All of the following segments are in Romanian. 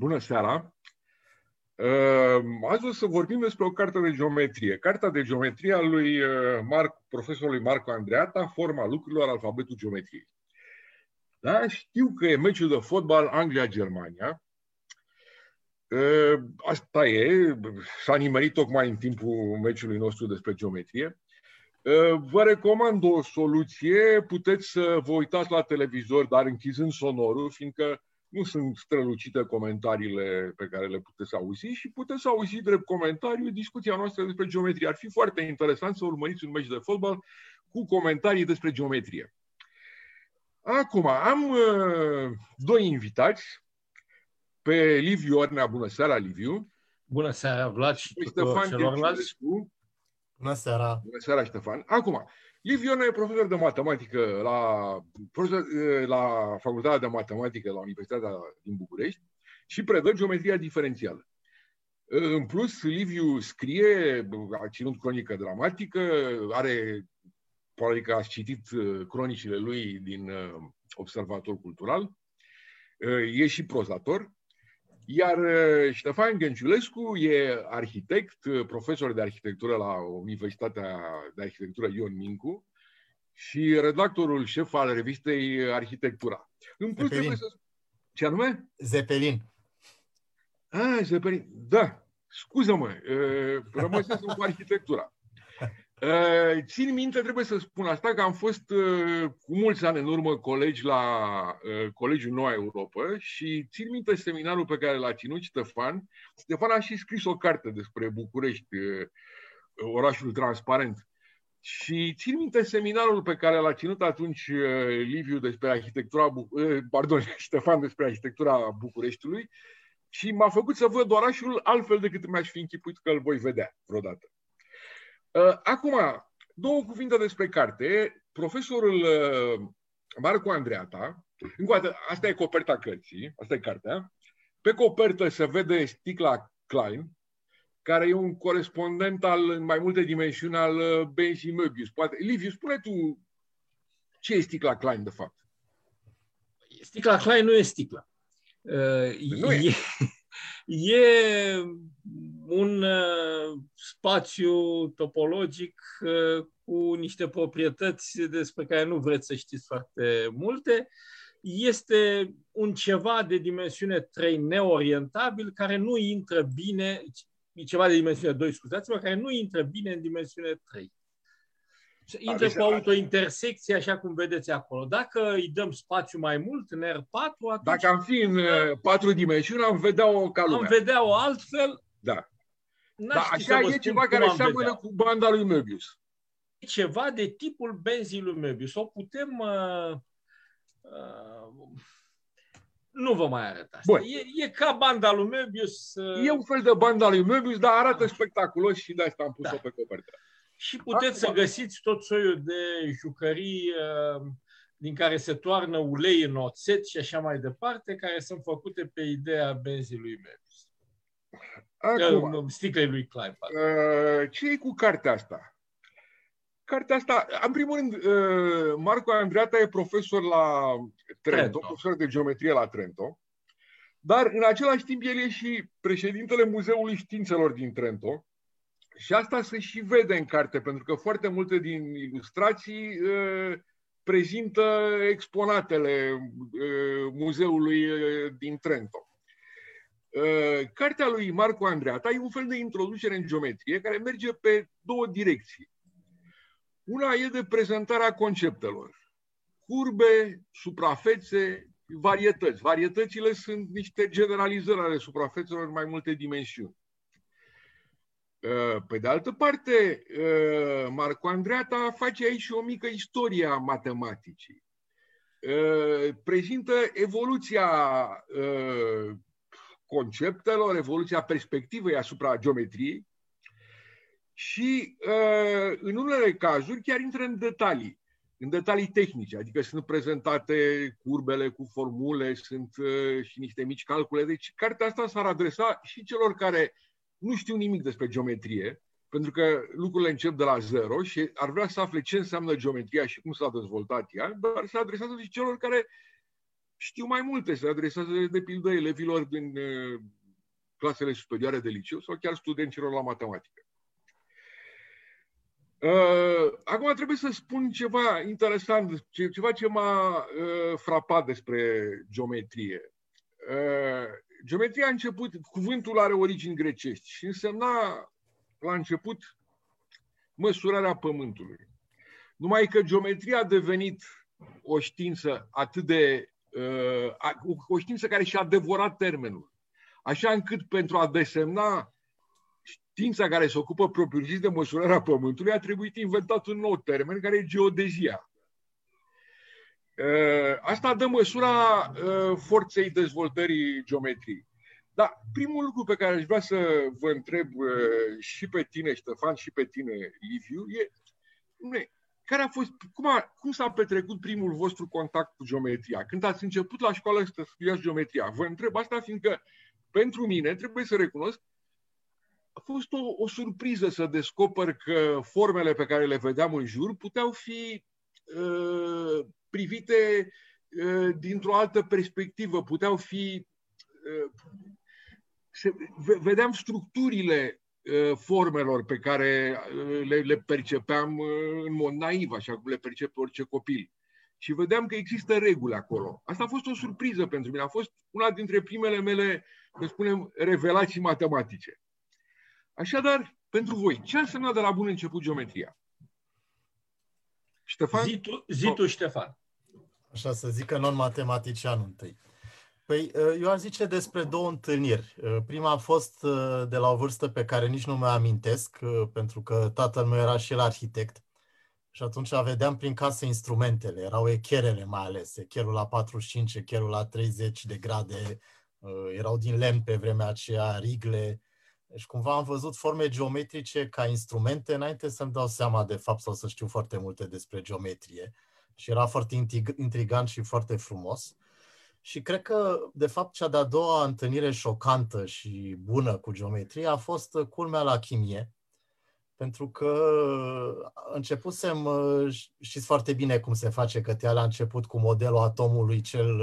bună seara! Uh, azi o să vorbim despre o carte de geometrie. Cartea de geometrie a lui uh, Marc, profesorului Marco Andreata, forma lucrurilor, alfabetul geometriei. Da? Știu că e meciul de fotbal Anglia-Germania. Uh, asta e, s-a nimerit tocmai în timpul meciului nostru despre geometrie. Vă recomand o soluție, puteți să vă uitați la televizor, dar închizând sonorul, fiindcă nu sunt strălucite comentariile pe care le puteți auzi și puteți auzi drept comentariu discuția noastră despre geometrie. Ar fi foarte interesant să urmăriți un meci de fotbal cu comentarii despre geometrie. Acum, am uh, doi invitați, pe Liviu Ornea. Bună seara, Liviu! Bună seara, Vlad și tuturor celorlalți! Bună seara! Bună seara, Ștefan! Acum, Liviu e profesor de matematică la, profesor, la Facultatea de Matematică la Universitatea din București și predă geometria diferențială. În plus, Liviu scrie, a ținut cronică dramatică, are, probabil că ați citit cronicile lui din Observator Cultural, e și prozator iar uh, Ștefan Ghenciulescu e arhitect, uh, profesor de arhitectură la Universitatea de Arhitectură Ion Mincu și redactorul șef al revistei Arhitectura. În plus, Zeppelin. să... Ce anume? Zeppelin. Ah, Zeppelin. Da. Scuză-mă, uh, rămăsesem cu arhitectura. Uh, țin minte, trebuie să spun asta, că am fost uh, cu mulți ani în urmă colegi la uh, Colegiul Noua Europa și țin minte seminarul pe care l-a ținut Ștefan. Ștefan a și scris o carte despre București, orașul transparent. Și țin minte seminarul pe care l-a ținut atunci Liviu despre arhitectura, pardon, Ștefan despre arhitectura Bucureștiului și m-a făcut să văd orașul altfel decât mi-aș fi închipuit că îl voi vedea vreodată. Uh, acum, două cuvinte despre carte. Profesorul uh, Marco Andreata, încă o dată, asta e coperta cărții, asta e cartea. Pe copertă se vede sticla Klein, care e un corespondent al, în mai multe dimensiuni al uh, Benzi Möbius. Poate, Liviu, spune tu ce e sticla Klein, de fapt? Sticla Klein nu e sticlă. Uh, nu e. e, E un uh, spațiu topologic uh, cu niște proprietăți despre care nu vreți să știți foarte multe. Este un ceva de dimensiune 3 neorientabil care nu intră bine, ceva de dimensiune 2, scuzați-mă, care nu intră bine în dimensiune 3 intră cu autointersecție, așa cum vedeți acolo. Dacă îi dăm spațiu mai mult în R4, atunci... Dacă am fi în uh, patru dimensiuni, am vedea-o ca lumea. Am vedea-o altfel. Da. Da, așa e ceva care seamănă vedea. cu banda lui Möbius. E ceva de tipul benzii lui Möbius. O putem... Uh, uh, nu vă mai arăt asta. Bun. E, e ca banda lui Möbius. Uh... E un fel de banda lui Möbius, dar arată spectaculos și de asta am pus-o da. pe copertă. Și puteți să găsiți tot soiul de jucării uh, din care se toarnă ulei în oțet și așa mai departe, care sunt făcute pe ideea benzii lui Mevis. Acum, sticlei lui Klein. Uh, ce e cu cartea asta? Cartea asta, în primul rând, uh, Marco Andreata e profesor la Trento, Trento, profesor de geometrie la Trento, dar în același timp el e și președintele Muzeului Științelor din Trento, și asta se și vede în carte, pentru că foarte multe din ilustrații uh, prezintă exponatele uh, muzeului uh, din Trento. Uh, cartea lui Marco Andreata e un fel de introducere în geometrie care merge pe două direcții. Una e de prezentarea conceptelor. Curbe, suprafețe, varietăți. Varietățile sunt niște generalizări ale suprafețelor în mai multe dimensiuni. Uh, pe de altă parte, uh, Marco Andreata face aici și o mică istorie a matematicii. Uh, prezintă evoluția conceptelor, evoluția perspectivei asupra geometriei și, în unele cazuri, chiar intră în detalii, în detalii tehnice, adică sunt prezentate curbele cu formule, sunt și niște mici calcule. Deci, cartea asta s-ar adresa și celor care nu știu nimic despre geometrie, pentru că lucrurile încep de la zero și ar vrea să afle ce înseamnă geometria și cum s-a dezvoltat ea, dar se adresează și celor care știu mai multe, se adresează de pildă elevilor din uh, clasele superioare de liceu sau chiar studenților la matematică. Uh, acum trebuie să spun ceva interesant, ceva ce m-a uh, frapat despre geometrie. Uh, geometria a început, cuvântul are origini grecești și însemna la început măsurarea pământului. Numai că geometria a devenit o știință atât de. Uh, o știință care și-a devorat termenul. Așa încât pentru a desemna știința care se ocupă propriu-zis de măsurarea Pământului, a trebuit inventat un nou termen, care e geodezia. Uh, asta dă măsura uh, forței dezvoltării geometriei. Dar primul lucru pe care aș vrea să vă întreb uh, și pe tine, Ștefan, și pe tine, Liviu, e care a fost, cum, a, cum s-a petrecut primul vostru contact cu geometria? Când ați început la școală să studiați geometria? Vă întreb asta fiindcă pentru mine, trebuie să recunosc, a fost o, o surpriză să descoper că formele pe care le vedeam în jur puteau fi uh, privite uh, dintr-o altă perspectivă, puteau fi. Uh, se, vedeam structurile uh, formelor pe care uh, le, le percepeam uh, în mod naiv, așa cum le percepe orice copil. Și vedeam că există reguli acolo. Asta a fost o surpriză pentru mine. A fost una dintre primele mele, să spunem, revelații matematice. Așadar, pentru voi, ce a însemnat de la bun început geometria? Ștefan? Zi tu, zi tu Ștefan. Așa să zică non-matematician întâi. Păi, ă, eu aș zice despre două întâlniri. Ă, prima a fost ă, de la o vârstă pe care nici nu mă amintesc, pentru că tatăl meu era și el arhitect. Și atunci vedeam prin casă instrumentele, erau echerele mai ales, echerul la 45, echerul la 30 de grade, erau din lemn pe vremea aceea, rigle, deci cumva am văzut forme geometrice ca instrumente înainte să-mi dau seama de fapt sau să știu foarte multe despre geometrie. Și era foarte intrigant și foarte frumos. Și cred că, de fapt, cea de-a doua întâlnire șocantă și bună cu geometrie a fost culmea la chimie. Pentru că începusem, știți foarte bine cum se face, că te la început cu modelul atomului cel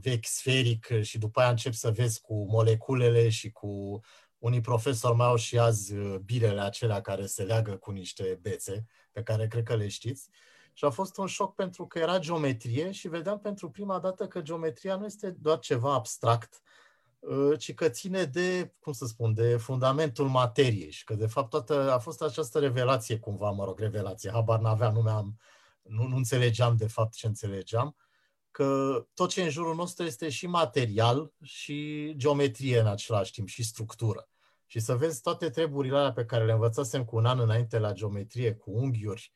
vechi sferic și după aia încep să vezi cu moleculele și cu unii profesori mai au și azi uh, birele acelea care se leagă cu niște bețe, pe care cred că le știți. Și a fost un șoc pentru că era geometrie și vedeam pentru prima dată că geometria nu este doar ceva abstract, uh, ci că ține de, cum să spun, de fundamentul materiei și că de fapt toată, a fost această revelație cumva, mă rog, revelație, habar n-aveam, nu, am nu, nu înțelegeam de fapt ce înțelegeam, că tot ce în jurul nostru este și material și geometrie în același timp și structură și să vezi toate treburile alea pe care le învățasem cu un an înainte la geometrie, cu unghiuri,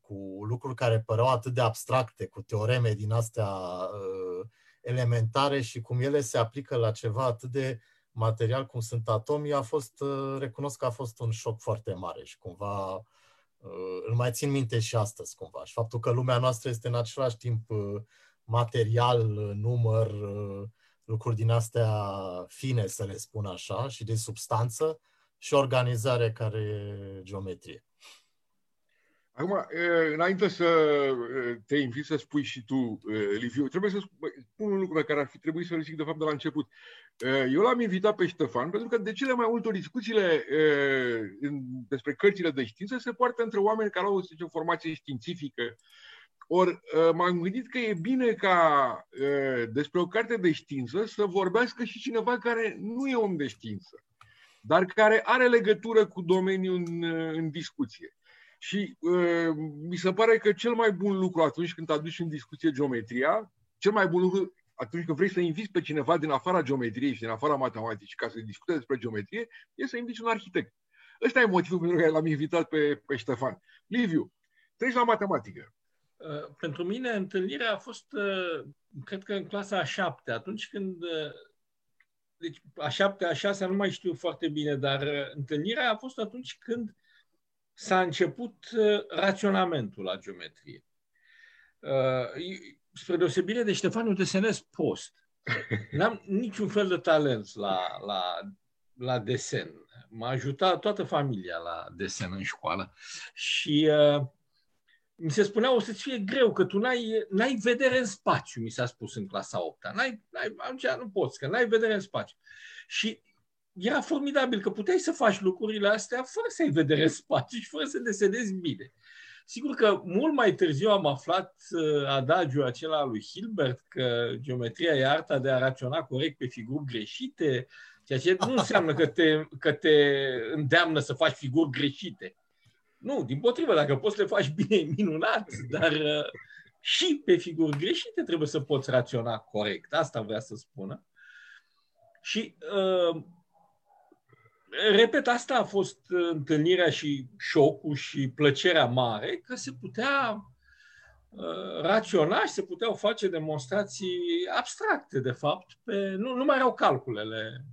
cu lucruri care păreau atât de abstracte, cu teoreme din astea uh, elementare și cum ele se aplică la ceva atât de material cum sunt atomii, a fost, uh, recunosc că a fost un șoc foarte mare și cumva uh, îl mai țin minte și astăzi cumva. Și faptul că lumea noastră este în același timp uh, material, număr, uh, lucruri din astea fine, să le spun așa, și de substanță și organizare care e geometrie. Acum, înainte să te invit să spui și tu, Liviu, trebuie să spun un lucru pe care ar fi trebuit să-l zic de fapt de la început. Eu l-am invitat pe Ștefan pentru că de cele mai multe ori discuțiile despre cărțile de știință se poartă între oameni care au o formație științifică Ori uh, m-am gândit că e bine ca uh, despre o carte de știință să vorbească și cineva care nu e om de știință, dar care are legătură cu domeniul în, uh, în discuție. Și uh, mi se pare că cel mai bun lucru atunci când aduci în discuție geometria, cel mai bun lucru atunci când vrei să inviți pe cineva din afara geometriei și din afara matematicii ca să discute despre geometrie, e să inviți un arhitect. Ăsta e motivul pentru care l-am invitat pe, pe Ștefan. Liviu, treci la matematică. Uh, pentru mine întâlnirea a fost, uh, cred că în clasa a șapte, atunci când, uh, deci a șapte, a șasea nu mai știu foarte bine, dar întâlnirea a fost atunci când s-a început raționamentul la geometrie. Spre deosebire de Ștefan, eu desenez post. N-am niciun fel de talent la, la, la desen. M-a ajutat toată familia la desen în școală. Și uh, mi se spunea o să-ți fie greu, că tu n-ai, n-ai vedere în spațiu, mi s-a spus în clasa 8 n-ai, n-ai, atunci nu poți, că n-ai vedere în spațiu. Și era formidabil că puteai să faci lucrurile astea fără să ai vedere în spațiu și fără să desenezi bine. Sigur că mult mai târziu am aflat uh, adagiul acela lui Hilbert că geometria e arta de a raționa corect pe figuri greșite, ceea ce nu înseamnă că te, că te îndeamnă să faci figuri greșite. Nu, din potrivă, dacă poți să le faci bine, minunat, dar uh, și pe figuri greșite trebuie să poți raționa corect. Asta vrea să spună. Și uh, repet, asta a fost întâlnirea și șocul și plăcerea mare, că se putea uh, raționa și se puteau face demonstrații abstracte, de fapt, pe, nu, nu mai erau calculele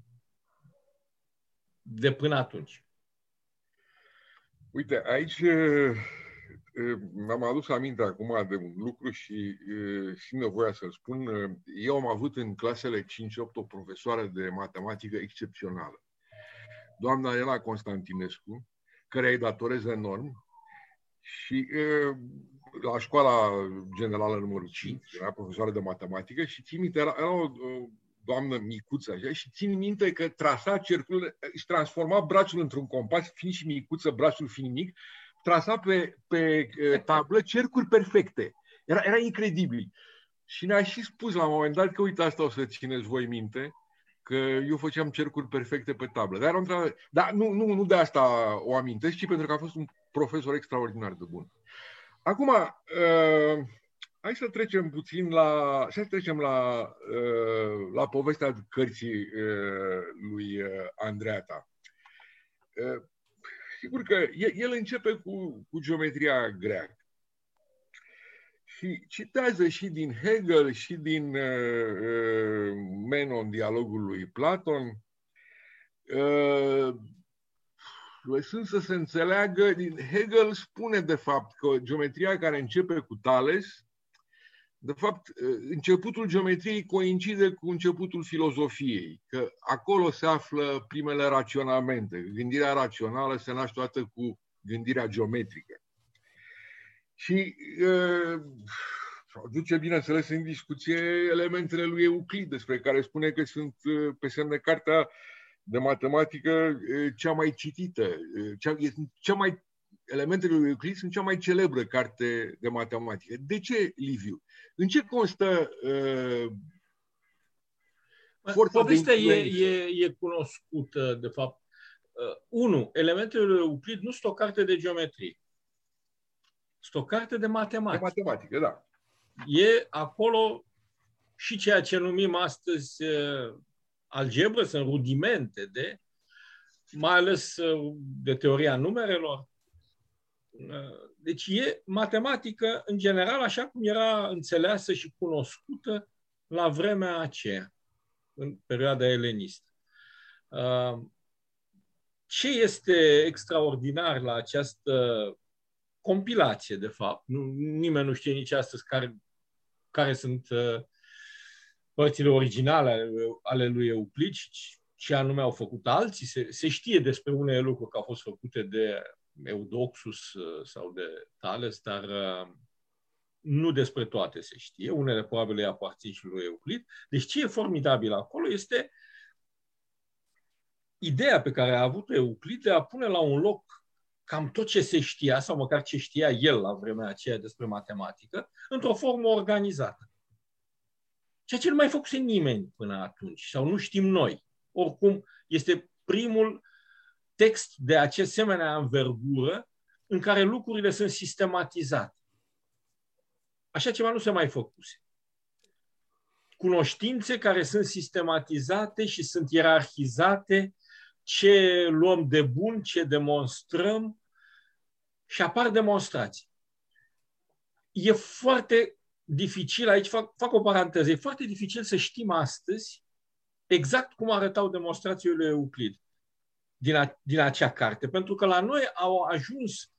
de până atunci. Uite, aici mi-am adus aminte acum de un lucru și simt nevoia să-l spun. Eu am avut în clasele 5-8 o profesoară de matematică excepțională. Doamna Elena Constantinescu, care îi datorez enorm și la școala generală numărul 5, era profesoară de matematică și țin minte, era, era o doamnă micuță așa, și țin minte că trasa cercul, își transforma brațul într-un compas, fiind și micuță, brațul fiind mic, trasa pe, pe tablă cercuri perfecte. Era, era incredibil. Și ne-a și spus la un moment dat că uite asta o să țineți voi minte, că eu făceam cercuri perfecte pe tablă. Dar, era dar nu, nu, nu de asta o amintesc, ci pentru că a fost un profesor extraordinar de bun. Acum, uh, hai să trecem puțin la, să trecem la, uh, la povestea cărții uh, lui uh, Andreata. Sigur că el începe cu, cu geometria greacă. Și citează și din Hegel și din uh, Menon, dialogul lui Platon, uh, lăsând să se înțeleagă, din Hegel spune de fapt că geometria care începe cu Tales de fapt, începutul geometriei coincide cu începutul filozofiei, că acolo se află primele raționamente. Gândirea rațională se naște toată cu gândirea geometrică. Și uh, duce, bineînțeles, în discuție elementele lui Euclid, despre care spune că sunt pe semne cartea de matematică cea mai citită, cea, cea mai elementele lui Euclid sunt cea mai celebră carte de matematică. De ce, Liviu? În ce constă uh, forța Povestea de e, e, e cunoscută, de fapt. Uh, unu, elementele lui Euclid nu sunt o carte de geometrie. Sunt o carte de matematică. De matematică, da. E acolo și ceea ce numim astăzi uh, algebră, sunt rudimente de, mai ales uh, de teoria numerelor, deci e matematică, în general, așa cum era înțeleasă și cunoscută la vremea aceea, în perioada elenistă. Ce este extraordinar la această compilație, de fapt? Nu, nimeni nu știe nici astăzi care, care sunt uh, părțile originale ale, ale lui Euclid și ce anume au făcut alții. Se, se știe despre unele lucruri că au fost făcute de Eudoxus uh, sau de Thales, dar uh, nu despre toate se știe. Unele probabil îi aparțin și lui Euclid. Deci ce e formidabil acolo este ideea pe care a avut Euclid de a pune la un loc cam tot ce se știa, sau măcar ce știa el la vremea aceea despre matematică, într-o formă organizată. Ceea ce nu mai făcuse nimeni până atunci, sau nu știm noi. Oricum, este primul text de acest semenea învergură în care lucrurile sunt sistematizate. Așa ceva nu se mai făcuse. Cunoștințe care sunt sistematizate și sunt ierarhizate, ce luăm de bun, ce demonstrăm și apar demonstrații. E foarte dificil, aici fac, fac o paranteză, e foarte dificil să știm astăzi exact cum arătau demonstrațiile lui Euclid din, a, din acea carte. Pentru că la noi au ajuns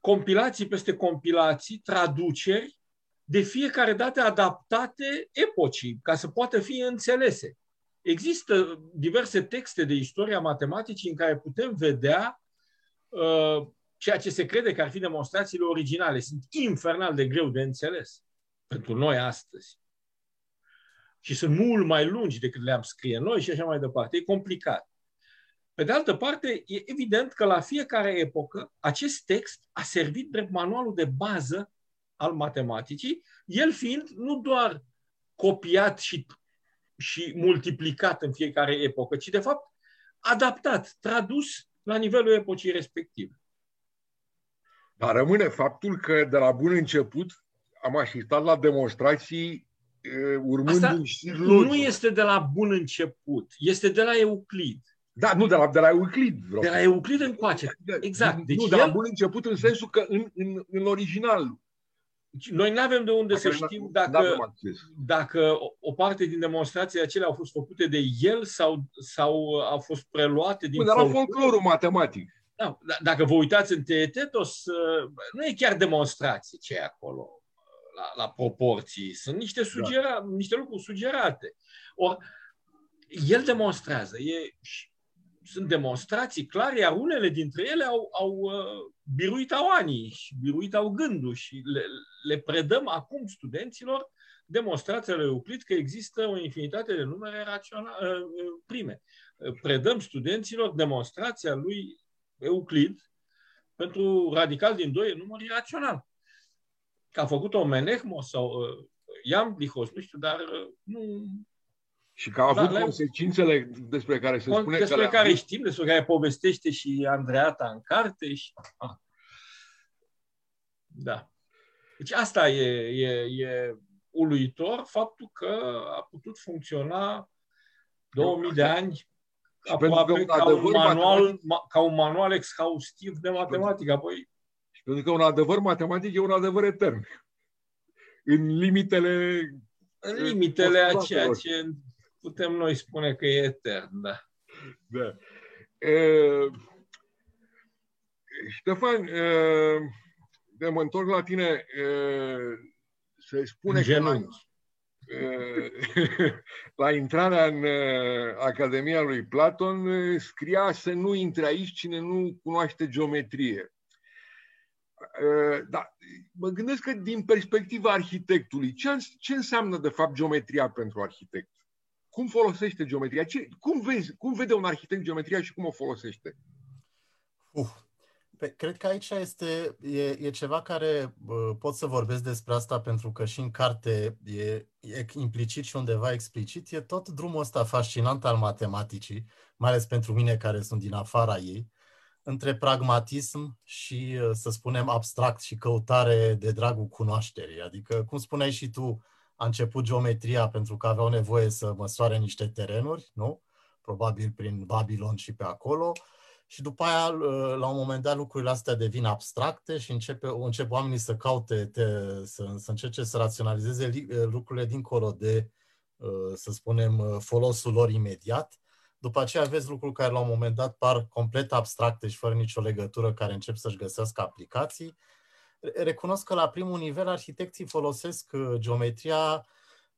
compilații peste compilații, traduceri, de fiecare dată adaptate epocii, ca să poată fi înțelese. Există diverse texte de istoria matematicii în care putem vedea uh, ceea ce se crede că ar fi demonstrațiile originale sunt infernal de greu de înțeles pentru noi astăzi. Și sunt mult mai lungi decât le-am scrie noi și așa mai departe. E complicat. Pe de altă parte, e evident că la fiecare epocă acest text a servit drept manualul de bază al matematicii, el fiind nu doar copiat și, și multiplicat în fiecare epocă, ci de fapt adaptat, tradus la nivelul epocii respective. Dar rămâne faptul că de la bun început am asistat la demonstrații urmând Asta nu este de la bun început, este de la Euclid. Da, nu, de la, de la Euclid. Vreau. De la Euclid încoace, exact. Deci nu, de la bun început în sensul că în, în, în original. Noi nu avem de unde dacă să știm dacă, dacă o parte din demonstrațiile acelea au fost făcute de el sau, sau au fost preluate din Bă, dar la folclorul matematic. Da, dacă vă uitați în Teetetos, nu e chiar demonstrație ce e acolo la, la proporții. Sunt niște, da. sugera, da. niște lucruri sugerate. Or, el demonstrează. E, sunt demonstrații clare, iar unele dintre ele au, au uh, biruit au anii și biruit au gândul și le, le predăm acum studenților demonstrațiile lui Euclid că există o infinitate de numere raționale, uh, prime. Predăm studenților demonstrația lui Euclid pentru radical din 2 număr irațional că a făcut-o Menehmos sau uh, Iamblichos, nu știu, dar uh, nu... Și că a avut da, consecințele despre care se spune despre că care știm, despre care povestește și Andreata în carte. Și... Ah. Da. Deci asta e, e, e uluitor, faptul că a putut funcționa 2000 de ani aproape ca un, manual, ca un manual exhaustiv de matematică. Apoi pentru că un adevăr matematic e un adevăr etern. În limitele... În limitele a ceea ce putem noi spune că e etern, da. Da. E, Ștefan, e, de mă întorc la tine, e, se spune că la, la intrarea în Academia lui Platon scria să nu intre aici cine nu cunoaște geometrie. Uh, da, mă gândesc că din perspectiva arhitectului, ce, ce înseamnă de fapt geometria pentru arhitect? Cum folosește geometria? Ce, cum, vezi, cum vede un arhitect geometria și cum o folosește? Uh, pe, cred că aici este e, e ceva care uh, pot să vorbesc despre asta pentru că și în carte e, e implicit și undeva explicit. E tot drumul ăsta fascinant al matematicii, mai ales pentru mine care sunt din afara ei, între pragmatism și, uh, să spunem, abstract și căutare de dragul cunoașterii. Adică, cum spuneai și tu, a început geometria pentru că aveau nevoie să măsoare niște terenuri, nu? Probabil prin Babilon și pe acolo. Și după aia, uh, la un moment dat, lucrurile astea devin abstracte și începe, încep oamenii să caute, te, să, să încerce să raționalizeze uh, lucrurile dincolo de, să spunem, folosul lor imediat după aceea aveți lucruri care la un moment dat par complet abstracte și fără nicio legătură, care încep să-și găsească aplicații. Recunosc că la primul nivel arhitecții folosesc uh, geometria,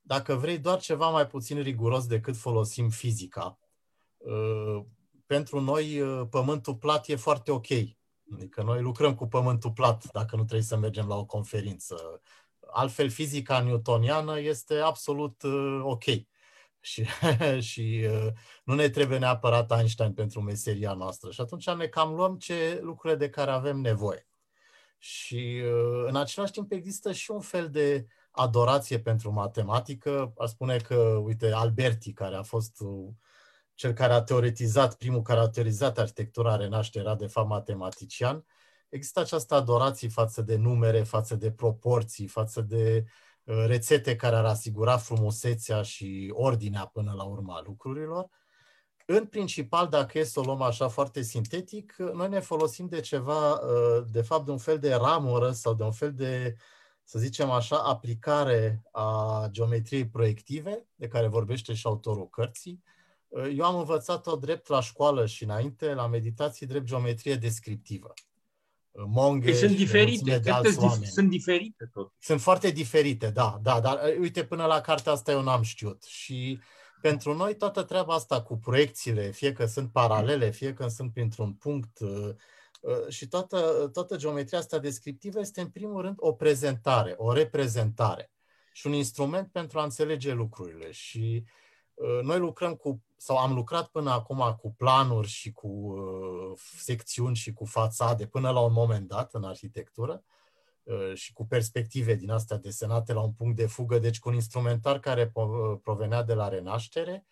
dacă vrei, doar ceva mai puțin riguros decât folosim fizica. Uh, pentru noi, uh, pământul plat e foarte ok. Adică noi lucrăm cu pământul plat dacă nu trebuie să mergem la o conferință. Altfel, fizica newtoniană este absolut ok și, și uh, nu ne trebuie neapărat Einstein pentru meseria noastră. Și atunci ne cam luăm ce lucrurile de care avem nevoie. Și uh, în același timp există și un fel de adorație pentru matematică. Aș spune că, uite, Alberti, care a fost uh, cel care a teoretizat, primul care a teoretizat arhitectura renaște, era de fapt matematician. Există această adorație față de numere, față de proporții, față de uh, Uh, rețete care ar asigura frumusețea și ordinea până la urma lucrurilor. În principal, dacă e să o luăm așa foarte sintetic, noi ne folosim de ceva, uh, de fapt, de un fel de ramură sau de un fel de, să zicem așa, aplicare a geometriei proiective, de care vorbește și autorul cărții. Uh, eu am învățat-o drept la școală și înainte, la meditații, drept geometrie descriptivă. Monge sunt diferite, de alți oameni. sunt diferite tot. Sunt foarte diferite, da, da, dar uh, uite, până la cartea asta eu n-am știut. Și pentru noi toată treaba asta cu proiecțiile, fie că sunt paralele, fie că sunt printr-un punct, uh, Uh, și toată, toată geometria asta descriptivă este, în primul rând, o prezentare, o reprezentare și un instrument pentru a înțelege lucrurile. Și uh, noi lucrăm cu, sau am lucrat până acum cu planuri și cu uh, secțiuni și cu fațade până la un moment dat în arhitectură și cu perspective din astea desenate la un punct de fugă, deci cu un instrumentar care provenea de la renaștere,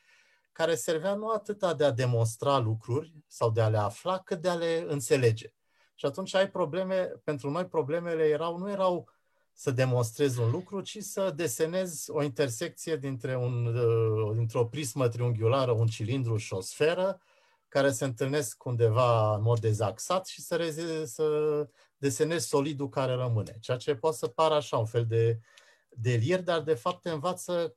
care servea nu atât de a demonstra lucruri sau de a le afla, cât de a le înțelege. Și atunci ai probleme, pentru noi problemele erau, nu erau să demonstrezi un lucru, ci să desenezi o intersecție dintre, un, uh, dintre o prismă triunghiulară, un cilindru și o sferă, care se întâlnesc undeva în mod dezaxat și să, reze, să desenezi solidul care rămâne. Ceea ce poate să pară așa un fel de delir, dar de fapt te învață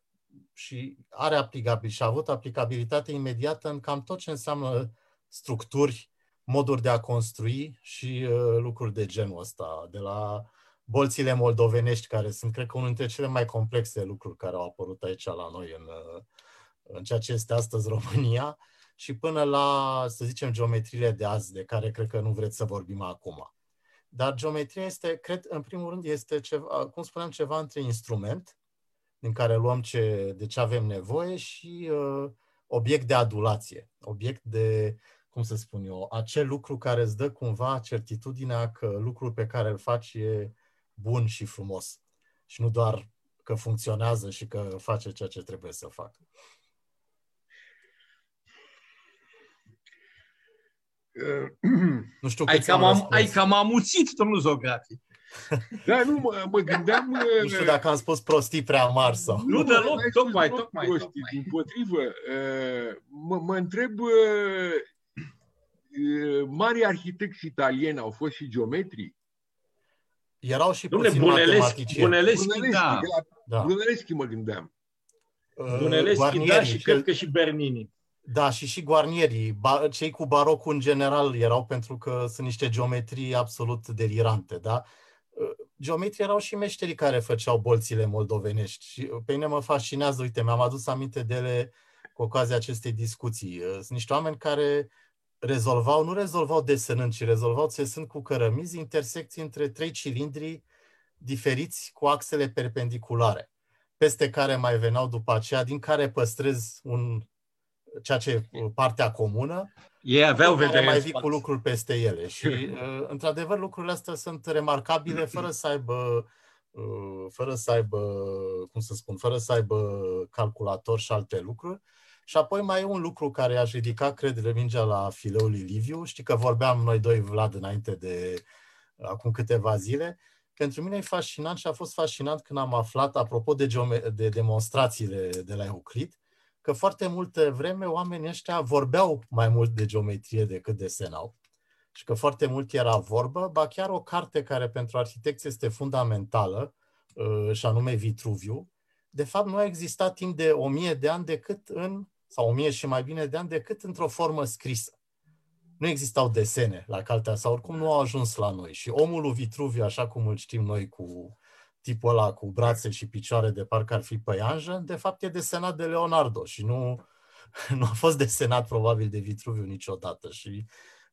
și are aplicabil și a avut aplicabilitate imediată în cam tot ce înseamnă structuri, moduri de a construi și uh, lucruri de genul ăsta, de la bolțile moldovenești, care sunt, cred că, unul dintre cele mai complexe lucruri care au apărut aici la noi în, uh, în ceea ce este astăzi România, și până la, să zicem, geometriile de azi, de care cred că nu vreți să vorbim acum. Dar geometria este, cred, în primul rând, este ceva, cum spuneam, ceva între instrument, din care luăm ce, de ce avem nevoie și uh, obiect de adulație, obiect de, cum să spun eu, acel lucru care îți dă cumva certitudinea că lucrul pe care îl faci e bun și frumos și nu doar că funcționează și că face ceea ce trebuie să facă. Nu știu ai cam, am, ai cam amuțit, domnul Zografi. Da, nu, mă, mă gândeam... Nu știu dacă am spus prostii prea mari sau... Nu, deloc, tocmai, tocmai, prostii, tocmai. Din potrivă, mă, mă întreb, mari arhitecți italieni au fost și geometri? Erau și Dom'le, puțin matematicieni. Buneleschi, Buneleschi, da. da. Buneleschi mă gândeam. Buneleschi, da, și cred că și Bernini. Da, și și Guarnieri, cei cu barocul în general erau pentru că sunt niște geometrii absolut delirante, da? Geometrii erau și meșterii care făceau bolțile moldovenești și pe mine mă fascinează, uite, mi-am adus aminte de ele cu ocazia acestei discuții. Sunt niște oameni care rezolvau, nu rezolvau desenând, ci rezolvau țesând cu cărămizi intersecții între trei cilindri diferiți cu axele perpendiculare, peste care mai veneau după aceea, din care păstrez un ceea ce partea comună, ei aveau vedere mai vii cu lucruri peste ele. Și, uh, într-adevăr, lucrurile astea sunt remarcabile fără să aibă uh, fără să aibă, cum să spun, fără să aibă calculator și alte lucruri. Și apoi mai e un lucru care aș ridica, cred, mingea la fileul lui Liviu. Știi că vorbeam noi doi, Vlad, înainte de acum câteva zile. Pentru mine e fascinant și a fost fascinant când am aflat, apropo de, geome- de demonstrațiile de la Euclid, că foarte multă vreme oamenii ăștia vorbeau mai mult de geometrie decât desenau și că foarte mult era vorbă, ba chiar o carte care pentru arhitecți este fundamentală, uh, și anume Vitruviu, de fapt nu a existat timp de o mie de ani decât în, sau o mie și mai bine de ani, decât într-o formă scrisă. Nu existau desene la cartea sau oricum nu au ajuns la noi. Și omul lui Vitruviu, așa cum îl știm noi cu tipul ăla cu brațe și picioare de parcă ar fi păianjă, de fapt e desenat de Leonardo și nu, nu a fost desenat probabil de Vitruviu niciodată. Și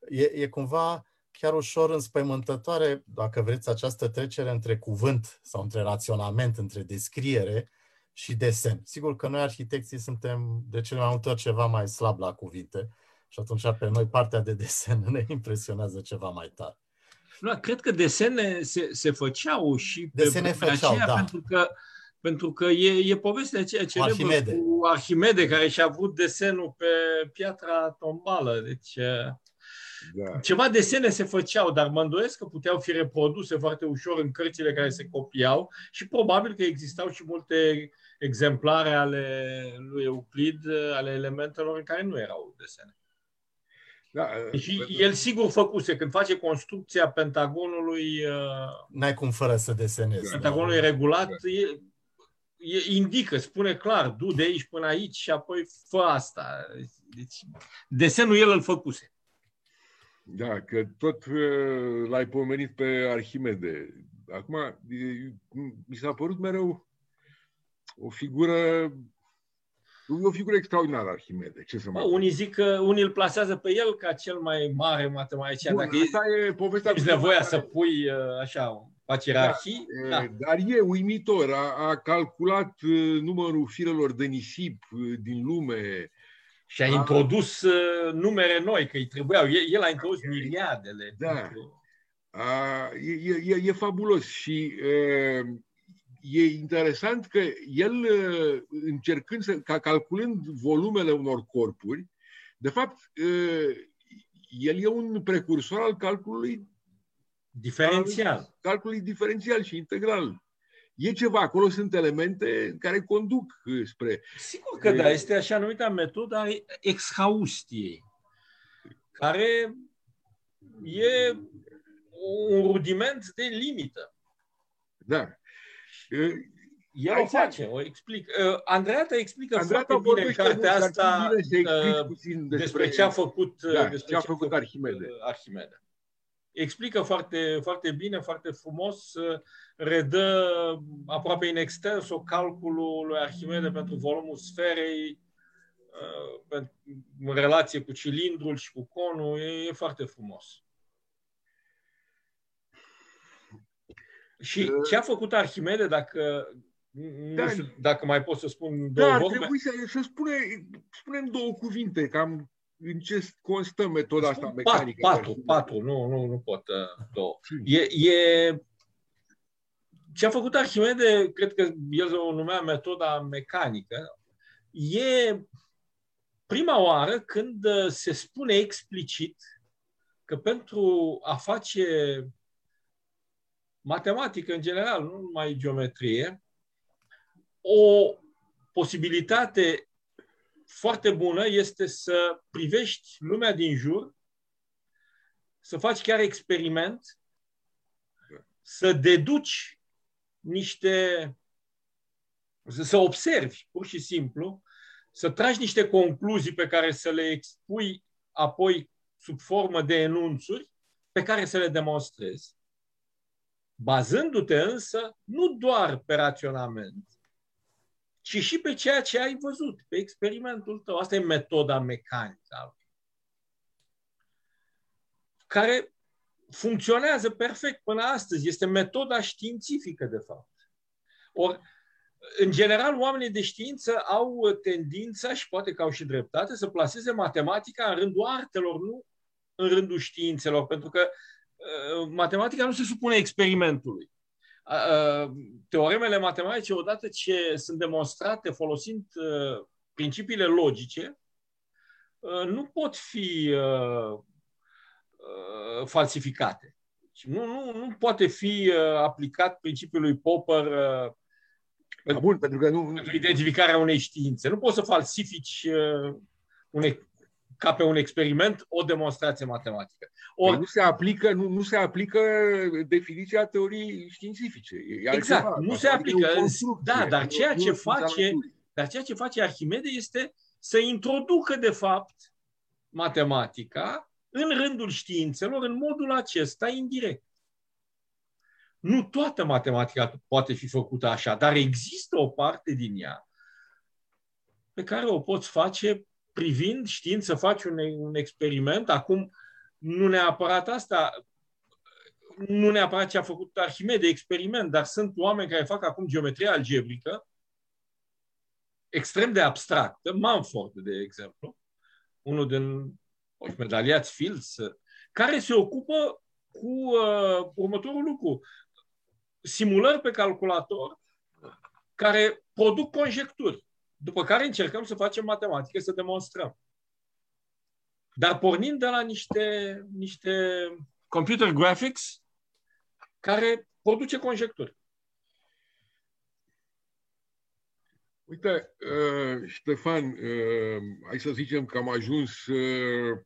e, e cumva chiar ușor înspăimântătoare, dacă vreți, această trecere între cuvânt sau între raționament, între descriere și desen. Sigur că noi arhitecții suntem de cele mai multe ori ceva mai slab la cuvinte și atunci pe noi partea de desen ne impresionează ceva mai tare. Nu, cred că desene se, se făceau și desene pe făceau, aceea, da. pentru că pentru că e, e povestea aceea celebră Arhimede. cu Arhimede, care și-a avut desenul pe piatra tombală. Deci, da. ceva desene se făceau, dar mă îndoiesc că puteau fi reproduse foarte ușor în cărțile care se copiau și probabil că existau și multe exemplare ale lui Euclid, ale elementelor în care nu erau desene. Da, și pentru... el sigur făcuse, când face construcția Pentagonului... Uh, N-ai cum fără să desenezi. Pentagonul da. e regulat, da. e, e, indică, spune clar, du de aici până aici și apoi fă asta. Deci, desenul el îl făcuse. Da, că tot uh, l-ai pomenit pe Arhimede. Acum, mi s-a părut mereu o figură E o figură extraordinară, Arhimede. Ce să Bă, mai unii zic că unii îl plasează pe el ca cel mai mare matematician. Bun, Dacă asta e povestea e nevoia să pui uh, așa, faci ierarhii, E, da. Dar e uimitor. A, a calculat uh, numărul firelor de nisip uh, din lume. Și a a- introdus uh, numere noi, că îi trebuiau. El, el a introdus miriadele. Da. A, e, e, e, e fabulos și e, e interesant că el, e, încercând să, ca calculând volumele unor corpuri, de fapt, e, el e un precursor al calculului, Diferențial. calculului diferențial și integral. E ceva, acolo sunt elemente care conduc e, spre... Sigur că da, este așa numita metoda exhaustiei, care e un rudiment de limită. Da. E, El Aici- o face, o explic. Uh, Andreata explică Andreea foarte bine în vorbește mult, cartea ar fi asta bine să explici uh, puțin despre ce a făcut, uh, Da, despre ce a făcut Arhimede. uh, Arhimede. Explică foarte, foarte bine, foarte frumos, uh, redă aproape in extenso calculul lui Arhimede pentru volumul sferei, uh, pen- în relație cu cilindrul și cu conul, e, e foarte frumos. Și Uh, ce a făcut Arhimede, dacă nu Da. știu dacă mai pot să spun două Da, ar vorbe, trebui să, să spune, spunem două cuvinte, cam în ce constă metoda asta Spun mecanică. Patru, patru, patru, nu, nu, nu pot uh, două. Cinci. E, e, ce a făcut Arhimede, cred că el o numea metoda mecanică, e prima oară când uh, se spune explicit că pentru a face matematică în general, nu numai geometrie, o posibilitate foarte bună este să privești lumea din jur, să faci chiar experiment, să deduci niște. să să observi, pur și simplu, să tragi niște concluzii pe care să le expui apoi sub formă de enunțuri pe care să le demonstrezi. Bazându-te însă nu doar pe raționament, ci și pe ceea ce ai văzut, pe experimentul tău. Asta e metoda mecanică, care funcționează perfect până astăzi. Este metoda științifică, de fapt. Ori, în general, oamenii de știință au tendința, și poate că au și dreptate, să placeze matematica în rândul artelor, nu în rândul științelor, pentru că uh, matematica nu se supune experimentului. Uh, teoremele matematice, odată ce sunt demonstrate folosind uh, principiile logice, uh, nu pot fi uh, uh, falsificate. Deci nu, nu, nu poate fi uh, aplicat principiul lui Popper uh, Da, bun, pentru că nu... pentru identificarea unei științe. Nu poți să falsifici uh, une, ca pe un experiment o demonstrație matematică. Or, Ori, nu se aplică, nu, nu se aplică definiția teoriei științifice. E Exact, altceva. nu se Matematica e o aplică. construcție, Da, dar nu- ceea nu ce o știință a face- naturii. Dar ceea ce face Arhimede este să introducă, de fapt, matematica în rândul științelor în modul acesta indirect. Nu toată matematica poate fi făcută așa, dar există o parte din ea pe care o poți face privind, știind să faci un, un experiment. Acum, nu neapărat asta, nu neapărat ce a făcut Arhimede, experiment, dar sunt oameni care fac acum geometrie algebrică, extrem de abstractă, Manford, de exemplu, unul din oși medaliați Fields, care se ocupă cu uh, următorul lucru. Simulări pe calculator care produc conjecturi, după care încercăm să facem matematică, să demonstrăm. Dar pornind de la niște, niște computer graphics care produce conjecturi. Uite, uh, Ștefan, uh, hai să zicem că am ajuns uh,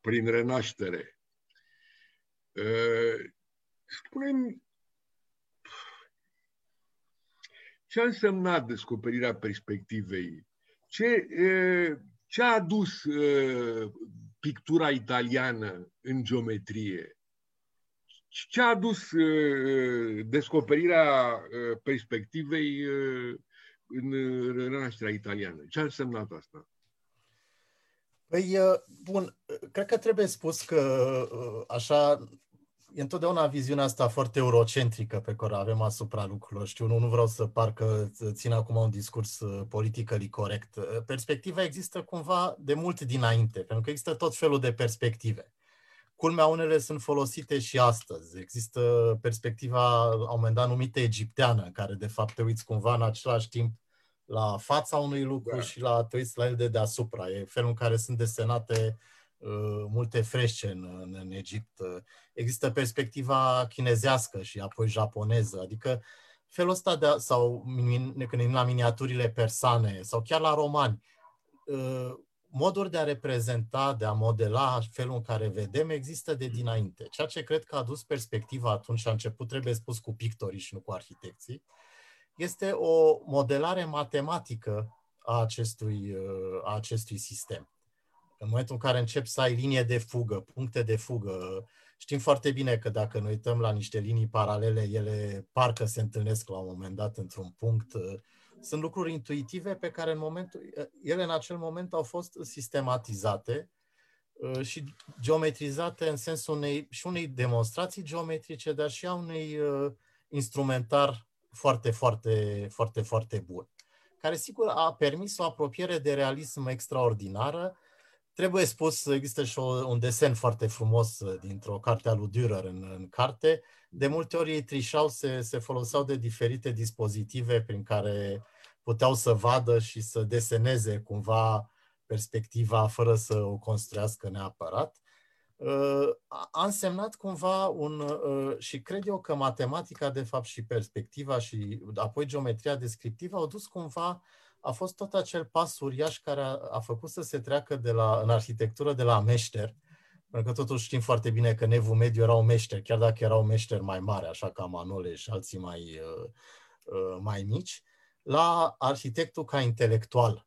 prin renaștere. Uh, spune ce a însemnat descoperirea perspectivei? Ce, uh, ce a adus uh, pictura italiană în geometrie? Ce a adus uh, descoperirea uh, perspectivei uh, în renașterea italiană. Ce a însemnat asta? Păi, uh, bun, cred că trebuie spus că uh, așa e întotdeauna viziunea asta foarte eurocentrică pe care o avem asupra lucrurilor. Știu, nu, nu vreau să parcă țin acum un discurs uh, politically corect. Perspectiva există cumva de mult dinainte, pentru că există tot felul de perspective. Culmea, unele sunt folosite și astăzi. Există perspectiva, la un moment dat, numită egipteană, în care, de fapt, te uiți cumva în același timp la fața unui lucru da. și la te uiți la el de deasupra. E felul în care sunt desenate uh, multe fresce în, în, în Egipt. Există perspectiva chinezească și apoi japoneză, adică felul ăsta de, sau ne gândim la miniaturile persane sau chiar la romani, uh, moduri de a reprezenta, de a modela felul în care vedem există de dinainte. Ceea ce cred că a dus perspectiva atunci și a început, trebuie spus, cu pictorii și nu cu arhitecții, este o modelare matematică a acestui, a acestui sistem. În momentul în care încep să ai linie de fugă, puncte de fugă, știm foarte bine că dacă ne uităm la niște linii paralele, ele parcă se întâlnesc la un moment dat într-un punct. Sunt lucruri intuitive pe care în momentul, ele în acel moment au fost sistematizate și geometrizate în sensul unei, și unei demonstrații geometrice, dar și a unui instrumentar foarte, foarte, foarte, foarte bun, care sigur a permis o apropiere de realism extraordinară. Trebuie spus, există și o, un desen foarte frumos uh, dintr-o carte a lui Dürer în, în carte. De multe ori ei trișau, se, se foloseau de diferite dispozitive prin care puteau să vadă și să deseneze cumva perspectiva fără să o construiască neapărat. Uh, a însemnat cumva un, uh, și cred eu că matematica, de fapt, și perspectiva și apoi geometria descriptivă au dus cumva, a fost tot acel pas uriaș care a, a făcut să se treacă de la, în arhitectură de la meșter, pentru că totuși știm foarte bine că Nevul Mediu era un meșter, chiar dacă era un meșter mai mare, așa ca Manole și alții mai, uh, mai mici, la arhitectul ca intelectual,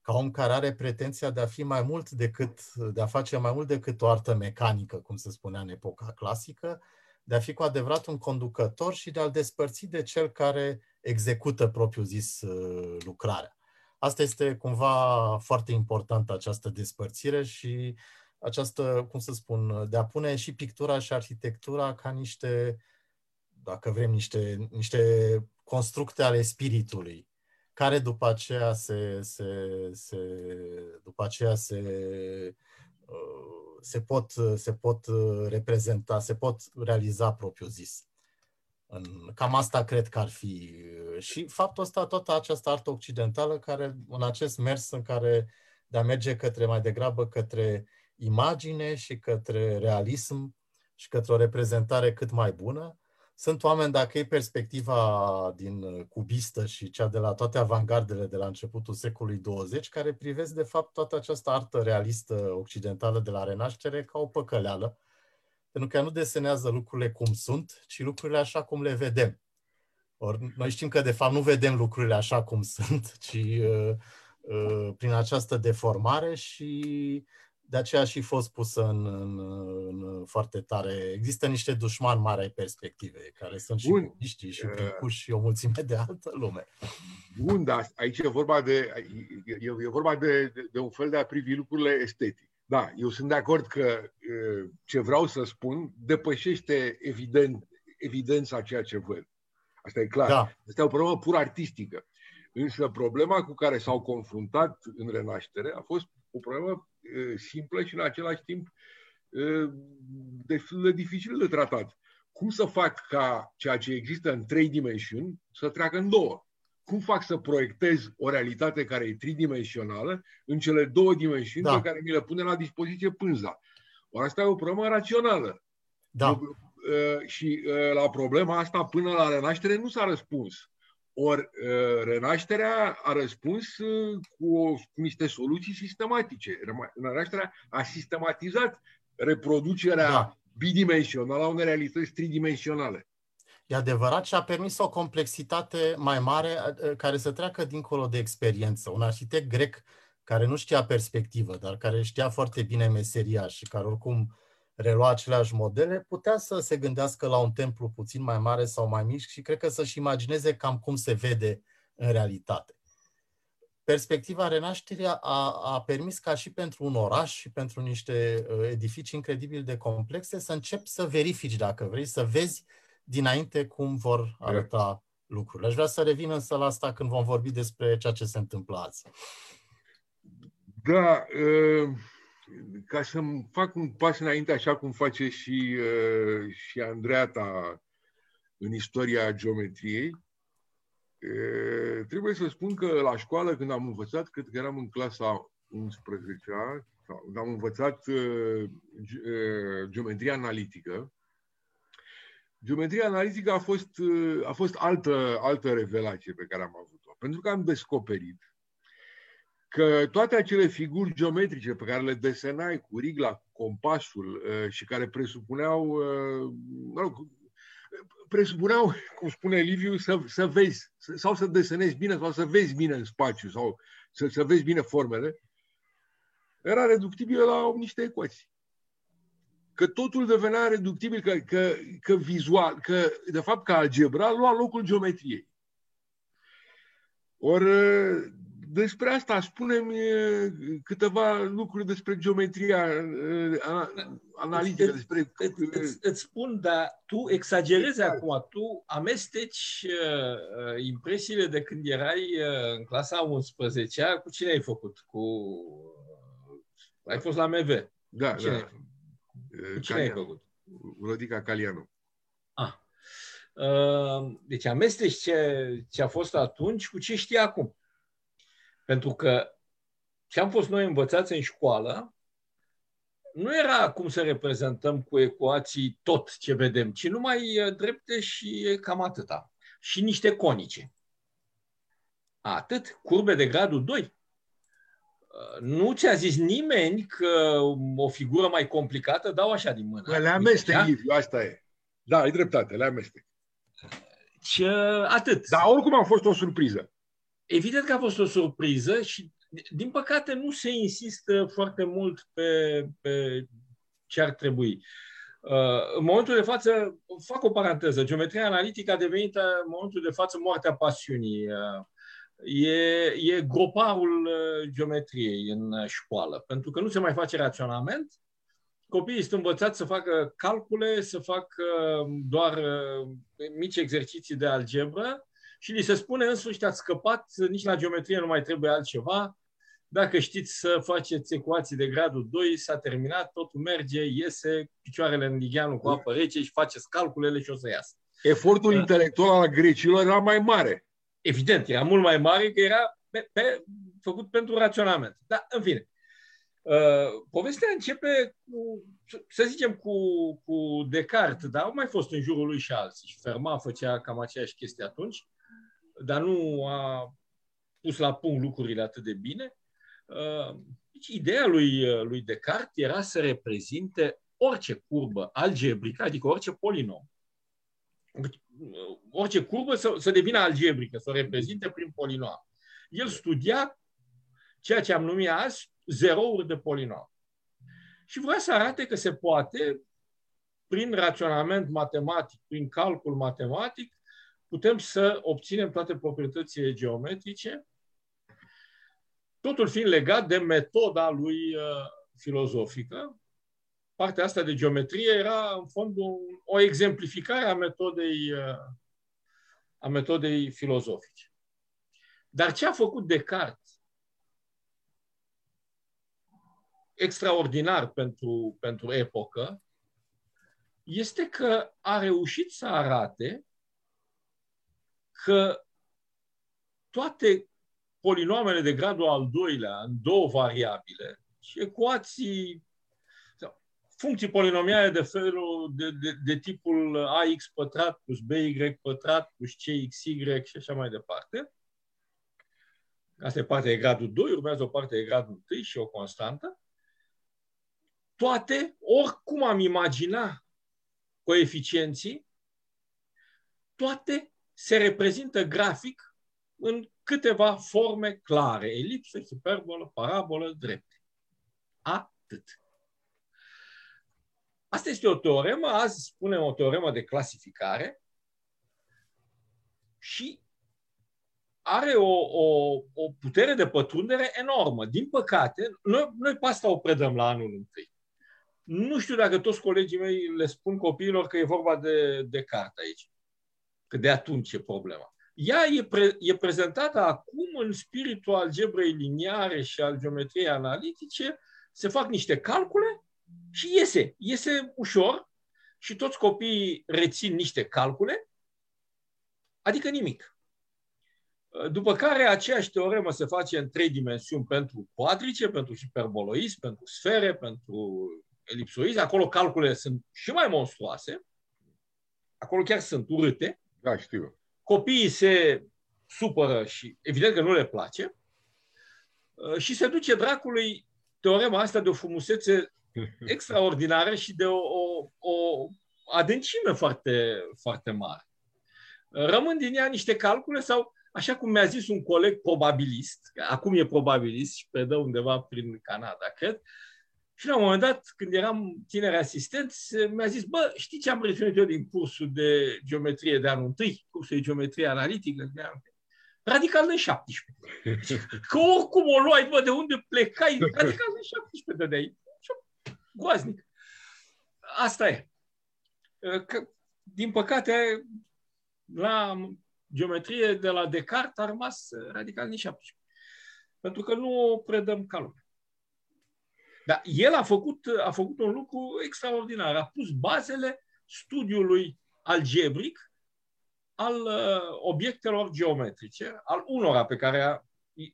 ca om care are pretenția de a fi mai mult decât, de a face mai mult decât o artă mecanică, cum se spunea în epoca clasică, de a fi cu adevărat un conducător și de a-l despărți de cel care execută propriu zis uh, lucrarea. Asta este cumva foarte importantă, această despărțire și această, cum să spun, de a pune și pictura și arhitectura ca niște, dacă vrem, niște, niște constructe ale spiritului, care după aceea se, se, se, după aceea se, uh, se, pot, se pot reprezenta, se pot realiza propriu zis. Cam asta cred că ar fi. Și faptul ăsta, toată această artă occidentală, care în acest mers în care de a merge către mai degrabă către imagine și către realism și către o reprezentare cât mai bună, sunt oameni, dacă e perspectiva din uh, cubistă și cea de la toate avangardele de la începutul secolului 20, care privesc, de fapt, toată această artă realistă occidentală de la Renaștere ca o păcăleală, pentru că nu desenează lucrurile cum sunt, ci lucrurile așa cum le vedem. Or, noi știm că, de fapt, nu vedem lucrurile așa cum sunt, ci uh, uh, prin această deformare și de aceea și fost pusă în, în, în foarte tare. Există niște dușmani mari ai perspective, care sunt Bun. și budiștii și pincuși și o mulțime de altă lume. Bun, dar aici e vorba de, e, e vorba de, de, de un fel de a privi lucrurile estetic. Da, eu sunt de acord că ce vreau să spun depășește evident, evidența ceea ce văd. Asta e clar. Da. Asta e o problemă pur artistică. Însă problema cu care s-au confruntat în renaștere a fost o problemă simplă și în același timp destul de dificil de tratat. Cum să fac ca ceea ce există în trei dimensiuni să treacă în două? Cum fac să proiectez o realitate care e tridimensională în cele două dimensiuni da. pe care mi le pune la dispoziție pânza? Ori asta e o problemă rațională. Da. Și la problema asta, până la renaștere, nu s-a răspuns. Ori ă, renașterea a răspuns ă, cu, cu niște soluții sistematice. Renașterea a sistematizat reproducerea da. bidimensională a unei realități tridimensionale. E adevărat și a permis o complexitate mai mare ă, care să treacă dincolo de experiență. Un arhitect grec care nu știa perspectivă, dar care știa foarte bine meseria și care oricum relua aceleași modele, putea să se gândească la un templu puțin mai mare sau mai mic și cred că să-și imagineze cam cum se vede în realitate. perspectiva renașterii a, a permis ca și pentru un oraș și pentru niște uh, edificii incredibil de complexe să începi să verifici, dacă vrei, să vezi dinainte cum vor arăta lucrurile. Aș vrea să revin însă la asta când vom vorbi despre ceea ce se întâmplă azi. Da, uh, ca să fac un pas înainte, așa cum face și, uh, și Andreata în istoria geometriei, trebuie să spun că la școală, când am învățat, cred că eram în clasa 11-a, când am învățat geometria analitică, geometria analitică a fost, a fost altă, altă revelație pe care am avut-o. Pentru că am descoperit că toate acele figuri geometrice pe care le desenai cu rigla, cu compasul și care presupuneau, mă rog, presupuneau, cum spune Liviu, să, să vezi, sau să desenezi bine, sau să vezi bine în spațiu, sau să, să vezi bine formele, era reductibilă la niște ecuații. Că totul devenea reductibil, că, că, că vizual, că de fapt că algebra lua locul geometriei. Ori despre asta spune-mi câteva lucruri despre geometria analitică. Despre... Îți, îți, îți spun, dar tu exagerezi acum, tu amesteci uh, impresiile de când erai uh, în clasa 11 cu cine ai făcut? Cu... Ai fost la MV. Da, cu cine, da. Cu cine ai făcut? Rodica Calianu. Ah. Uh, deci amesteci ce, ce a fost atunci cu ce știi acum. Pentru că ce am fost noi învățați în școală nu era cum să reprezentăm cu ecuații tot ce vedem, ci numai uh, drepte și cam atâta. Și niște conice. Atât. Curbe de gradul 2. Uh, nu ți-a zis nimeni că o figură mai complicată dau așa din mână. Le amestec, asta e. Da, ai dreptate, le amestec. Ce, atât. Dar oricum a fost o surpriză. Evident că a fost o surpriză și, din păcate, nu se insistă foarte mult pe, pe ce ar trebui. Uh, în momentul de față, fac o paranteză, geometria analitică a devenit uh, în momentul de față moartea pasiunii. Uh, e, e groparul geometriei în școală, pentru că nu se mai face raționament. Copiii sunt învățați să facă calcule, să facă doar mici exerciții de algebră și li se spune în sfârșit ați scăpat, nici la geometrie nu mai trebuie altceva, dacă știți să faceți ecuații de gradul 2, s-a terminat, totul merge, iese, picioarele în ligheanul cu apă rece și faceți calculele și o să iasă. Efortul da. intelectual al grecilor era mai mare. Evident, era mult mai mare că era pe, pe, făcut pentru raționament. Dar, în fine, uh, povestea începe cu, să zicem, cu, cu Descartes, dar au mai fost în jurul lui și alții. Și Fermat făcea cam aceeași chestie atunci dar nu a pus la punct lucrurile atât de bine. Uh, deci, ideea lui, lui Descartes era să reprezinte orice curbă algebrică, adică orice polinom. Orice curbă să, să devină algebrică, să o reprezinte prin polinom. El studia ceea ce am numit azi zerouri de polinom. Și vrea să arate că se poate, prin raționament matematic, prin calcul matematic, putem să obținem toate proprietățile geometrice, totul fiind legat de metoda lui uh, filozofică. Partea asta de geometrie era, în fond, o exemplificare a metodei, uh, a metodei filozofice. Dar ce a făcut Descartes extraordinar pentru, pentru epocă este că a reușit să arate că toate polinomele de gradul al doilea în două variabile și ecuații, funcții polinomiale de felul de, de, de tipul ax pătrat plus by pătrat plus cxy și așa mai departe. Asta e partea de gradul 2, urmează o parte de gradul 1 și o constantă. Toate, oricum am imagina coeficienții, toate se reprezintă grafic în câteva forme clare. Elipsă, hiperbolă, parabolă, drepte. Atât. Asta este o teoremă, azi spunem o teoremă de clasificare și are o, o, o putere de pătrundere enormă. Din păcate, noi, noi pe asta o predăm la anul întâi. Nu știu dacă toți colegii mei le spun copiilor că e vorba de, de carte aici. Că de atunci e problema. Ea e, pre, e prezentată acum în spiritul algebrei liniare și al geometriei analitice. Se fac niște calcule și iese. Iese ușor și toți copiii rețin niște calcule, adică nimic. După care aceeași teoremă se face în trei dimensiuni pentru quadrice, pentru hiperboloism, pentru sfere, pentru elipsoism. Acolo calculele sunt și mai monstruoase. Acolo chiar sunt urâte. Da, știu. Copiii se supără și evident că nu le place. Și se duce dracului teorema asta de o frumusețe extraordinară și de o, o, o adâncime foarte, foarte mare. Rămân din ea niște calcule sau, așa cum mi-a zis un coleg probabilist, acum e probabilist și predă undeva prin Canada, cred, și la un moment dat, când eram tineri asistenți, mi-a zis, bă, știi ce am reținut eu din cursul de geometrie de anul întâi, cursul de geometrie analitică de anul Radical în 17. Că oricum o luai, bă, de unde plecai, radical în 17 de aici groaznic. Asta e. Că, din păcate, la geometrie de la Descartes a rămas radical nici 17. Pentru că nu o predăm ca lumea. Dar el a făcut, a făcut un lucru extraordinar. A pus bazele studiului algebric al uh, obiectelor geometrice, al unora pe care a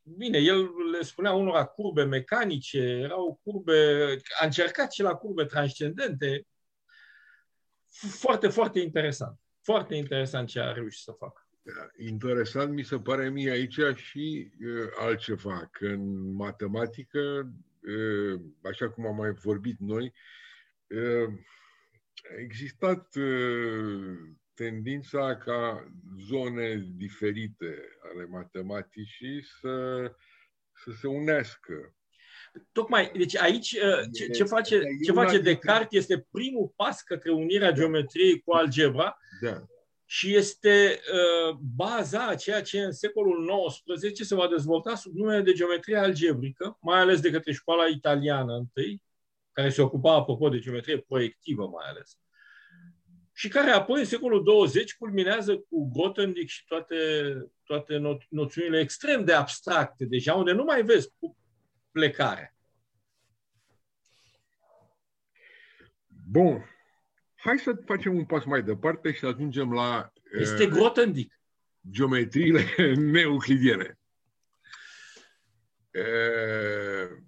Bine, el le spunea unora curbe mecanice, erau curbe, a încercat și la curbe transcendente. Foarte, foarte interesant. Foarte interesant ce a reușit să facă. Interesant mi se pare mie aici și uh, altceva, că în matematică, uh, așa cum am mai vorbit noi, uh, a existat uh, tendința ca zone diferite ale matematicii să, să se unească. Tocmai, deci aici uh, ce, ce face, ce face Descartes este primul pas către unirea geometriei cu algebra da. și este uh, baza a ceea ce în secolul XIX se va dezvolta sub numele de geometrie algebrică, mai ales de către școala italiană întâi, care se ocupa, apropo, de geometrie proiectivă mai ales și care apoi în secolul 20 culminează cu Grothendieck și toate, toate no- noțiunile extrem de abstracte, deja unde nu mai vezi plecare. Bun. Hai să facem un pas mai departe și să ajungem la... Este uh, Grothendieck. Geometriile neuclidiene. Uh,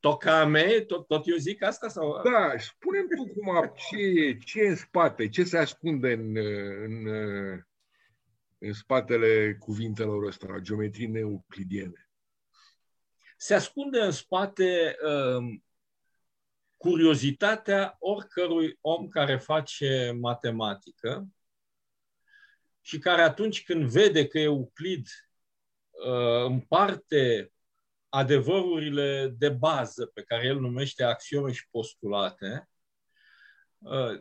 Tocame, tot, tot eu zic asta? Sau? Da, spune tu cum, ce, ce e în spate, ce se ascunde în, în, în spatele cuvintelor ăsta, geometrii neuclidiene. Se ascunde în spate um, curiozitatea oricărui om care face matematică și care atunci când vede că Euclid uh, împarte adevărurile de bază pe care el numește axiome și postulate, uh,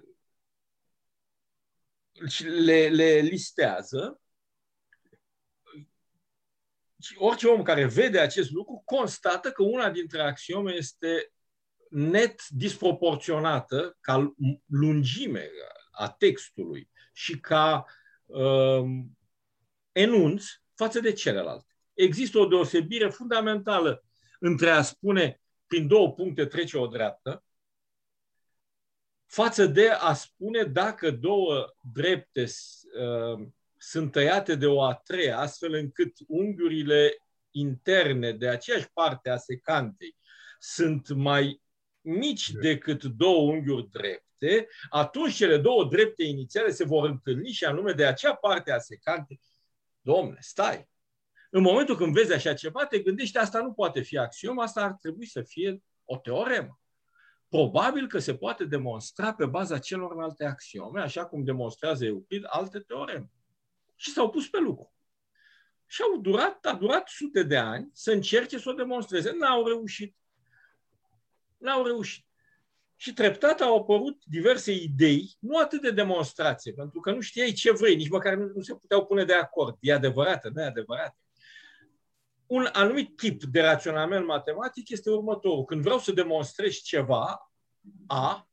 le, le listează. Și orice om care vede acest lucru constată că una dintre axiome este net disproporționată ca lungime a textului și ca um, enunț față de celălalt există o deosebire fundamentală între a spune prin două puncte trece o dreaptă față de a spune dacă două drepte uh, sunt tăiate de o a treia, astfel încât unghiurile interne de aceeași parte a secantei sunt mai mici decât două unghiuri drepte, atunci cele două drepte inițiale se vor întâlni și anume de acea parte a secantei. Domne, stai! În momentul când vezi așa ceva, te gândești, asta nu poate fi axiom, asta ar trebui să fie o teoremă. Probabil că se poate demonstra pe baza celorlalte axiome, așa cum demonstrează Euclid alte teoreme. Și s-au pus pe lucru. Și au durat, a durat sute de ani să încerce să o demonstreze. N-au reușit. N-au reușit. Și treptat au apărut diverse idei, nu atât de demonstrație, pentru că nu știai ce vrei, nici măcar nu, nu se puteau pune de acord. E adevărată, nu e adevărată. Un anumit tip de raționament matematic este următorul. Când vreau să demonstrez ceva, A,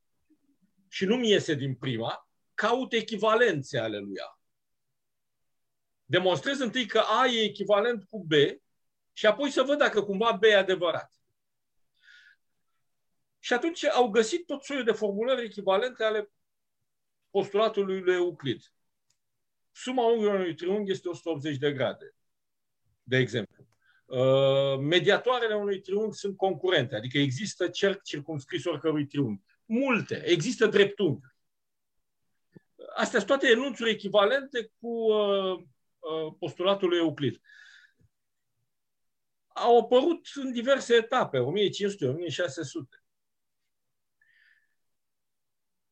și nu-mi iese din prima, caut echivalențe ale lui A. Demonstrez întâi că A e echivalent cu B și apoi să văd dacă cumva B e adevărat. Și atunci au găsit tot soiul de formulări echivalente ale postulatului lui Euclid. Suma unghiului unui triunghi este 180 de grade, de exemplu. Uh, mediatoarele unui triunghi sunt concurente, adică există cerc circumscris oricărui triunghi. Multe. Există dreptunghi. Astea sunt toate enunțuri echivalente cu uh, uh, postulatul lui Euclid. Au apărut în diverse etape, 1500, 1600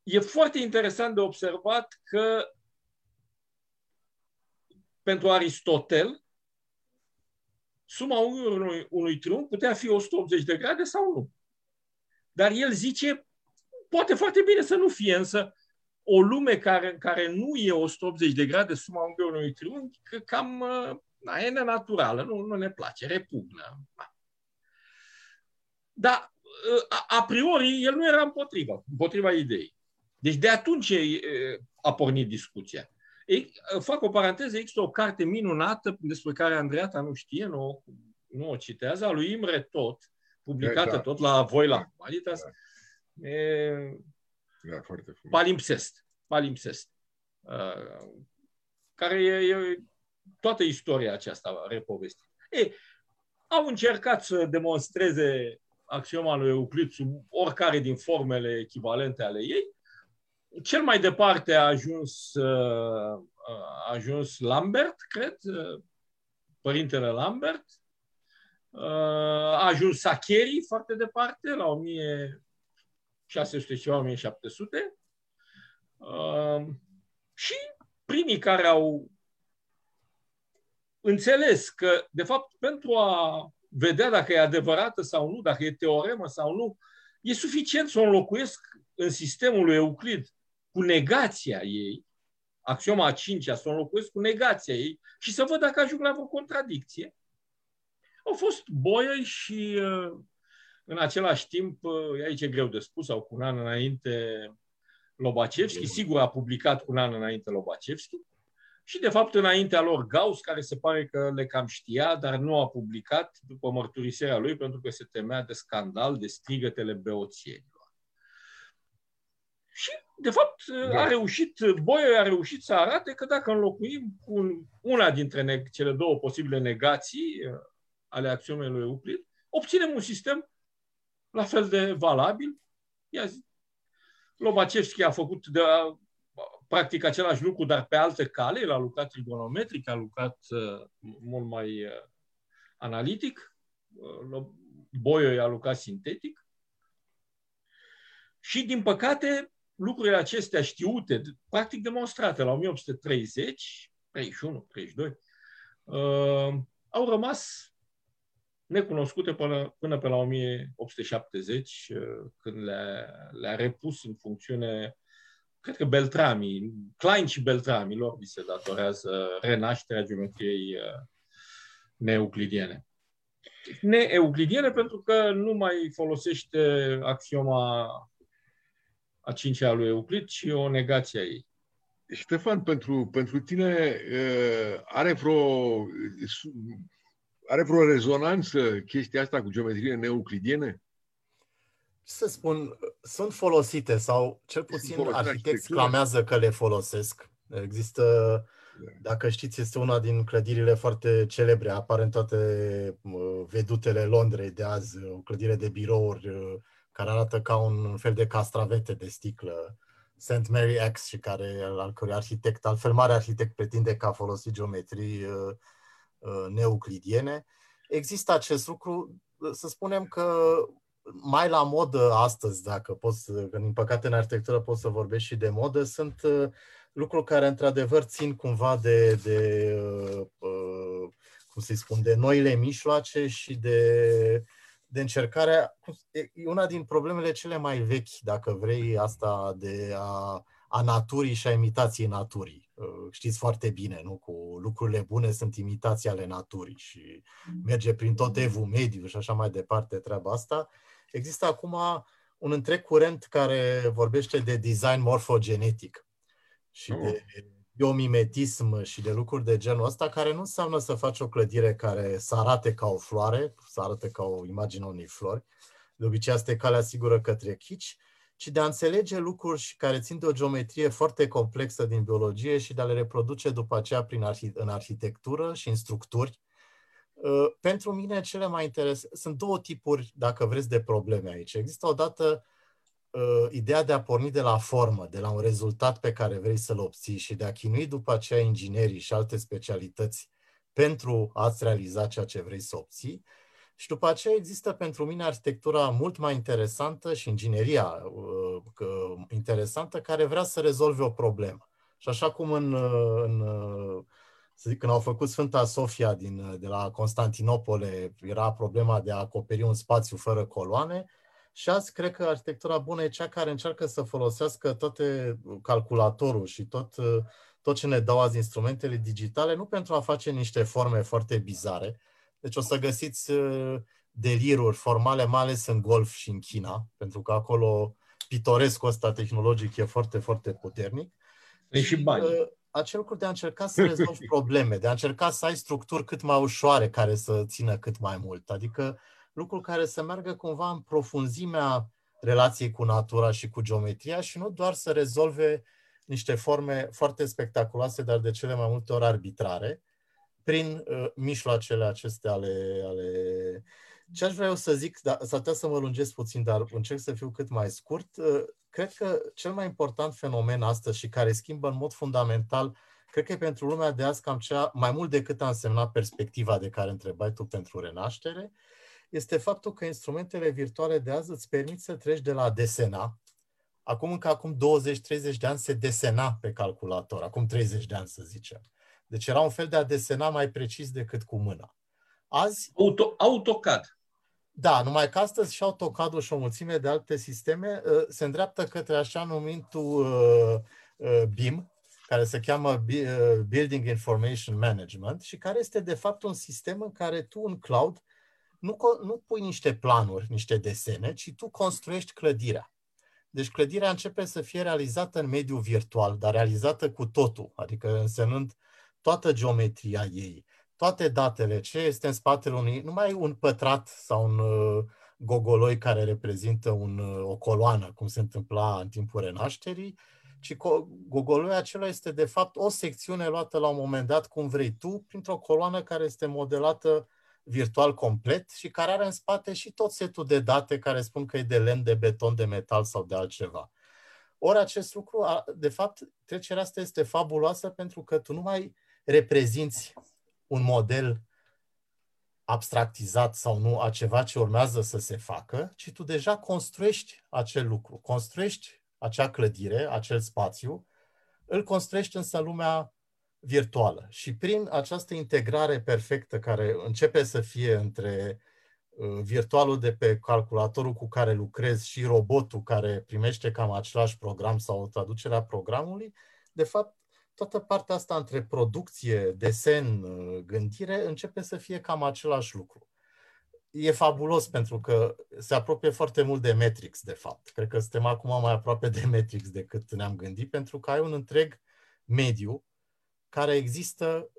e foarte interesant de observat că pentru Aristotel, suma unui, unui triunghi putea fi 180 de grade sau nu. Dar el zice, poate foarte bine să nu fie, însă o lume care, în care nu e 180 de grade suma unghiului unui triunghi, că cam na, e nenaturală, nu, nu ne place, repugnă. Dar a, a priori el nu era împotriva, împotriva ideii. Deci de atunci a pornit discuția. Ei, fac o paranteză, există o carte minunată despre care Andreata nu știe, nu, nu o citează, a lui Imre Tot, publicată da, tot la voi la Humanitas. Da. E, da, foarte frumos. Palimpsest. Palimpsest. Uh, care e, e toată istoria aceasta repovestită. Ei, au încercat să demonstreze axioma lui Euclid sub oricare din formele echivalente ale ei cel mai departe a ajuns, uh, a ajuns Lambert, cred, uh, părintele Lambert. Uh, a ajuns Sacheri foarte departe, la 1600 și 1700. Și primii care au înțeles că, de fapt, pentru a vedea dacă e adevărată sau nu, dacă e teoremă sau nu, e suficient să o înlocuiesc în sistemul lui Euclid cu negația ei, axioma a cincea, să o înlocuiesc cu negația ei și să văd dacă ajung la vreo contradicție. Au fost boieri și uh, în același timp, uh, aici e greu de spus, au cu un an înainte Lobachevski, sigur a publicat cu un an înainte Lobachevski, și de fapt înaintea lor Gauss, care se pare că le cam știa, dar nu a publicat după mărturisirea lui pentru că se temea de scandal, de strigătele beoțienilor. Și, de fapt, da. a reușit, Boio a reușit să arate că dacă înlocuim cu una dintre cele două posibile negații uh, ale axiomei lui Euclid, obținem un sistem la fel de valabil. Ia zi. Lobachevski a făcut de, practic același lucru, dar pe altă cale. El a lucrat trigonometric, a lucrat uh, mult mai uh, analitic. Uh, Boio a lucrat sintetic. Și, din păcate, lucrurile acestea știute, practic demonstrate la 1830, 31, 32, uh, au rămas necunoscute până, până pe la 1870, uh, când le-a, le repus în funcțiune, cred că Beltrami, Klein și Beltrami, lor li se datorează renașterea geometriei uh, neeuclidiene. Neeuclidiene pentru că nu mai folosește axioma a cincea lui Euclid și o negație a ei. Ștefan, pentru, pentru tine are vreo, are vreo rezonanță chestia asta cu geometrie neeuclidiene? să spun, sunt folosite sau cel puțin arhitecți clamează că le folosesc. Există, da. dacă știți, este una din clădirile foarte celebre, apare în toate vedutele Londrei de azi, o clădire de birouri care arată ca un fel de castravete de sticlă, St. Mary X, și care, al cărui arhitect, altfel mare arhitect, pretinde că a folosit geometrii uh, uh, neuclidiene. Există acest lucru, să spunem că mai la modă astăzi, dacă poți, că din păcate în arhitectură poți să vorbești și de modă, sunt uh, lucruri care într-adevăr țin cumva de, de cum să spun, de noile mijloace și de de încercare, e una din problemele cele mai vechi, dacă vrei, asta de a, a naturii și a imitației naturii. Uh, știți foarte bine, nu? Cu lucrurile bune sunt imitații ale naturii și merge prin tot evul mediu și așa mai departe treaba asta. Există acum un întreg curent care vorbește de design morfogenetic și oh. De biomimetism și de lucruri de genul ăsta, care nu înseamnă să faci o clădire care să arate ca o floare, să arate ca o imagine unei flori, de obicei asta e calea sigură către chici, ci de a înțelege lucruri care țin de o geometrie foarte complexă din biologie și de a le reproduce după aceea prin arhi- în arhitectură și în structuri. Uh, pentru mine cele mai interesante sunt două tipuri, dacă vreți, de probleme aici. Există odată uh, ideea de a porni de la formă, de la un rezultat pe care vrei să-l obții și de a chinui după aceea inginerii și alte specialități pentru a-ți realiza ceea ce vrei să obții. Și după aceea există pentru mine arhitectura mult mai interesantă și ingineria uh, interesantă care vrea să rezolve o problemă. Și așa cum în, uh, în uh, să zic, când au făcut Sfânta Sofia din, de la Constantinopole, era problema de a acoperi un spațiu fără coloane, și azi cred că arhitectura bună e cea care încearcă să folosească toate calculatorul și tot, tot ce ne dau azi instrumentele digitale, nu pentru a face niște forme foarte bizare. Deci o să găsiți uh, deliruri formale, mai ales în golf și în China, pentru că acolo pitorescul ăsta tehnologic e foarte, foarte puternic. E și bani. Uh, acel lucru de a încerca să rezolvi probleme, de a încerca să ai structuri cât mai ușoare care să țină cât mai mult. Adică lucruri care să meargă cumva în profunzimea relației cu natura și cu geometria și nu doar să rezolve niște forme foarte spectaculoase, dar de cele mai multe ori arbitrare, prin uh, mijloacele acestea ale, ale... Ce aș vrea eu să zic, dar s-ar putea să mă lungesc puțin, dar încerc să fiu cât mai scurt, uh, cred că cel mai important fenomen astăzi și care schimbă în mod fundamental, cred că e pentru lumea de azi cam cea, mai mult decât a însemnat perspectiva de care întrebai tu pentru renaștere, uh, este faptul că instrumentele virtuale de azi îți permit să treci de la a desena, acum încă acum 20-30 de ani se desena pe calculator, acum 30 de ani să zicem. Deci era un fel de a desena mai precis decât cu mâna. Azi... Auto, AutoCAD. Da, numai că astăzi și AutoCAD-ul și o mulțime de alte sisteme uh, se îndreaptă către așa numitul uh, uh, BIM, care se cheamă Building Information Management și care este de fapt un sistem în care tu în cloud nu, nu pui niște planuri, niște desene, ci tu construiești clădirea. Deci clădirea începe să fie realizată în mediul virtual, dar realizată cu totul, adică însemnând toată geometria ei, toate datele, ce este în spatele unui, nu mai un pătrat sau un uh, gogoloi care reprezintă un, uh, o coloană, cum se întâmpla în timpul renașterii, ci gogoloiul acela este de fapt o secțiune luată la un moment dat, cum vrei tu, printr-o coloană care este modelată virtual complet și care are în spate și tot setul de date care spun că e de lemn, de beton, de metal sau de altceva. Ori acest lucru, de fapt, trecerea asta este fabuloasă pentru că tu nu mai reprezinți un model abstractizat sau nu a ceva ce urmează să se facă, ci tu deja construiești acel lucru, construiești acea clădire, acel spațiu, îl construiești însă în lumea virtuală. Și prin această integrare perfectă care începe să fie între uh, virtualul de pe calculatorul cu care lucrezi și robotul care primește cam același program sau traducerea programului, de fapt, toată partea asta între producție, desen, uh, gândire, începe să fie cam același lucru. E fabulos pentru că se apropie foarte mult de Matrix, de fapt. Cred că suntem acum mai aproape de Matrix decât ne-am gândit, pentru că ai un întreg mediu care există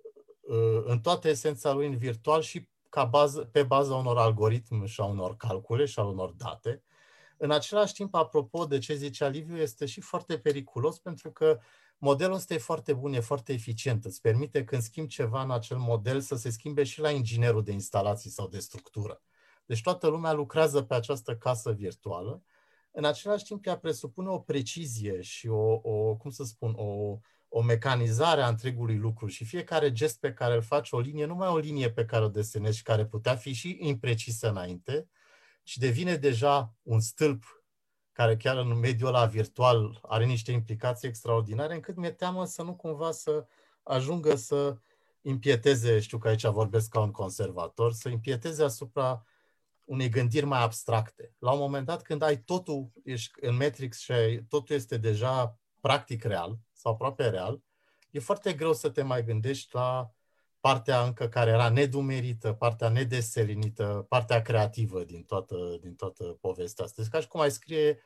uh, în toată esența lui în virtual și ca bază, pe baza unor algoritmi și a unor calcule și a unor date. În același timp, apropo de ce zicea Liviu, este și foarte periculos pentru că modelul ăsta e foarte bun, e foarte eficient. Îți permite când schimbi ceva în acel model să se schimbe și la inginerul de instalații sau de structură. Deci toată lumea lucrează pe această casă virtuală. În același timp, ea presupune o precizie și o, o cum să spun, o, o mecanizare a întregului lucru și fiecare gest pe care îl faci, o linie, nu mai o linie pe care o desenezi și care putea fi și imprecisă înainte, ci devine deja un stâlp care chiar în mediul ăla virtual are niște implicații extraordinare, încât mi-e teamă să nu cumva să ajungă să impieteze, știu că aici vorbesc ca un conservator, să impieteze asupra unei gândiri mai abstracte. La un moment dat, când ai totul, ești în Matrix și ai, totul este deja practic real sau aproape real, e foarte greu să te mai gândești la partea încă care era nedumerită, partea nedeselinită, partea creativă din toată, din toată povestea asta. Deci ca și cum ai scrie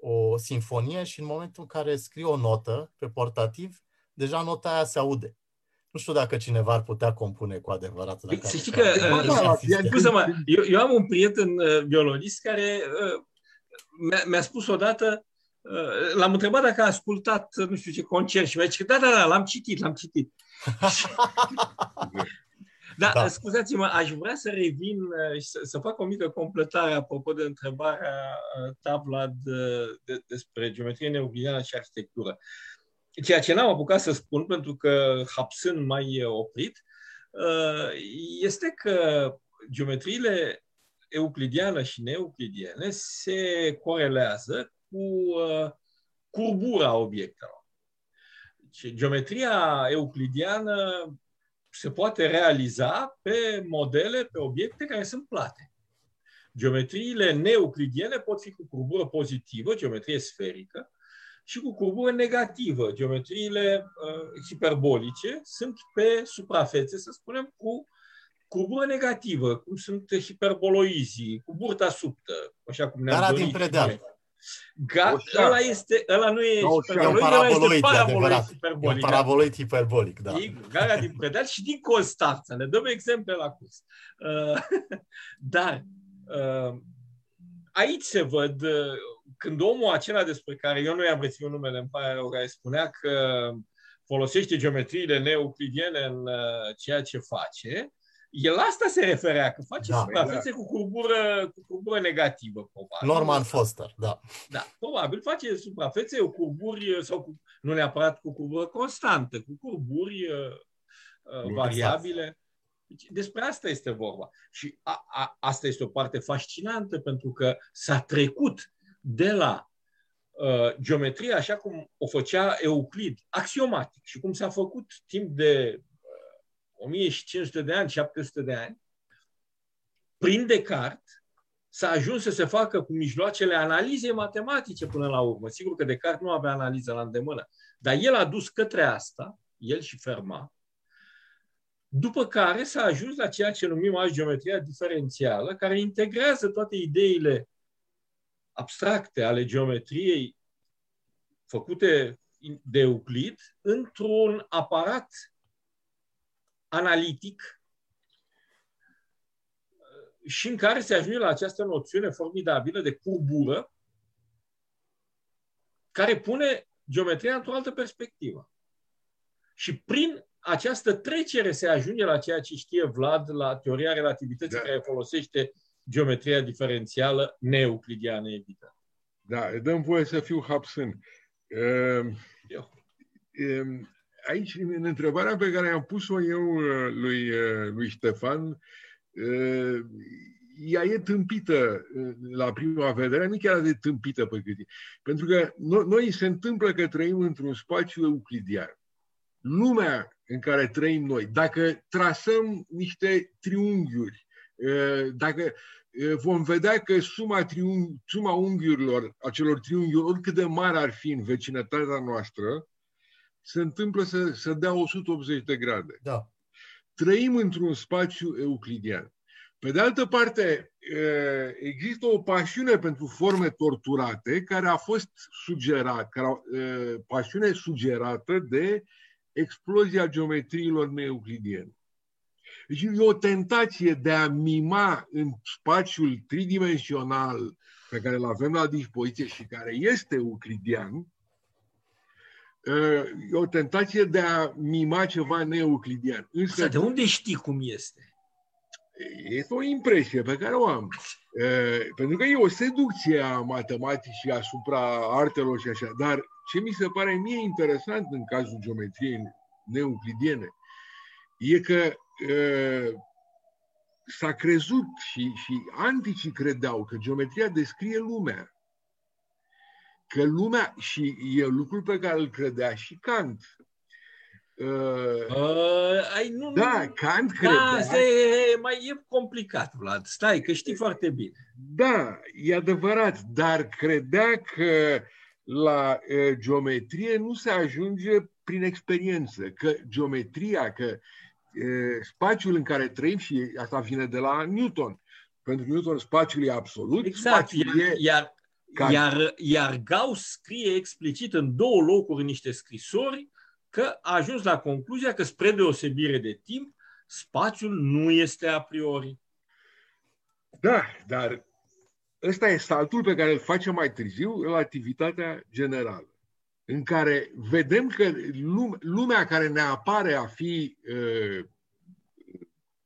o sinfonie și în momentul în care scrii o notă pe portativ, deja nota aia se aude. Nu știu dacă cineva ar putea compune cu adevărat. Dacă să știi că, uh, eu, eu am un prieten uh, violonist care uh, mi-a, mi-a spus odată, uh, l-am întrebat dacă a ascultat, nu știu ce, concert și mi-a zis, da, da, da, l-am citit, l-am citit. da, da, scuzați-mă, aș vrea să revin și să, să fac o mică completare apropo de întrebarea ta, Vlad, de, de, despre geometrie neuclidiană și arhitectură. Ceea ce n-am apucat să spun, pentru că hapsând mai oprit, este că geometriile euclidiană și neeuclidiene se corelează cu curbura obiectelor. Geometria euclidiană se poate realiza pe modele, pe obiecte care sunt plate. Geometriile neuclidiene pot fi cu curbură pozitivă, geometrie sferică, și cu curbură negativă. Geometriile uh, hiperbolice sunt pe suprafețe, să spunem, cu curbură negativă, cum sunt hiperboloizii, cu burta subtă, așa cum ne-am dorit. din predeal. Ga, ăla, este, ăla nu e hiperboloid, ăla este paraboloid hiperbolic. E paraboloid hiperbolic, da. E gara din predeal și din Constanța. Ne dăm exemple la curs. Uh, dar uh, aici se văd uh, când omul acela despre care eu nu i-am reținut numele, în pare rău, care spunea că folosește geometriile neeuclidiene în uh, ceea ce face, el asta se referea, că face da, suprafețe da. cu curbură, cu curbură negativă, probabil. Norman Foster, da. Da, probabil face suprafețe cu curburi, sau cu, nu neapărat cu curbură constantă, cu curburi uh, uh variabile. Deci, despre asta este vorba. Și a, a, asta este o parte fascinantă, pentru că s-a trecut de la uh, geometria așa cum o făcea Euclid, axiomatic, și cum s-a făcut timp de uh, 1500 de ani, 700 de ani, prin Descartes, s-a ajuns să se facă cu mijloacele analizei matematice până la urmă. Sigur că Descartes nu avea analiză la îndemână, dar el a dus către asta, el și Fermat, după care s-a ajuns la ceea ce numim azi geometria diferențială, care integrează toate ideile abstracte ale geometriei făcute de Euclid într-un aparat analitic și în care se ajunge la această noțiune formidabilă de curbură care pune geometria într-o altă perspectivă. Și prin această trecere se ajunge la ceea ce știe Vlad la teoria relativității da. care folosește geometria diferențială neeuclidiană, evident. Da, dăm voie să fiu hapsân. Ehm, ehm, aici, în întrebarea pe care am pus-o eu uh, lui, uh, lui Ștefan, uh, ea e tâmpită la prima vedere, nu chiar de tâmpită pe cât e. Pentru că noi se întâmplă că trăim într-un spațiu euclidian. Lumea în care trăim noi, dacă trasăm niște triunghiuri, dacă vom vedea că suma, triunghi, suma unghiurilor, acelor triunghiuri, oricât de mare ar fi în vecinătatea noastră, se întâmplă să, să dea 180 de grade. Da. Trăim într-un spațiu euclidian. Pe de altă parte, există o pasiune pentru forme torturate care a fost sugerată, care, pasiune sugerată de explozia geometriilor neeuclidiene. Deci e o tentație de a mima în spațiul tridimensional pe care îl avem la dispoziție și care este euclidian, e o tentație de a mima ceva neeuclidian. Însă, de unde știi cum este? Este o impresie pe care o am. Pentru că e o seducție a matematicii asupra artelor și așa. Dar ce mi se pare mie interesant în cazul geometriei neuclidiene e că s-a crezut și, și anticii credeau că geometria descrie lumea. Că lumea, și e lucrul pe care îl credea și Kant, Uh, uh, ai, nu, da, nu, Kant credea... Da, e, mai e complicat, Vlad. Stai, că știi foarte bine. Da, e adevărat, dar credea că la uh, geometrie nu se ajunge prin experiență, că geometria, că uh, spațiul în care trăim, și asta vine de la Newton, pentru Newton spațiul e absolut, exact, spațiul iar, e... Iar, iar, iar Gauss scrie explicit în două locuri în niște scrisori că a ajuns la concluzia că, spre deosebire de timp, spațiul nu este a priori. Da, dar ăsta e saltul pe care îl facem mai târziu, relativitatea generală, în care vedem că lumea care ne apare a fi uh,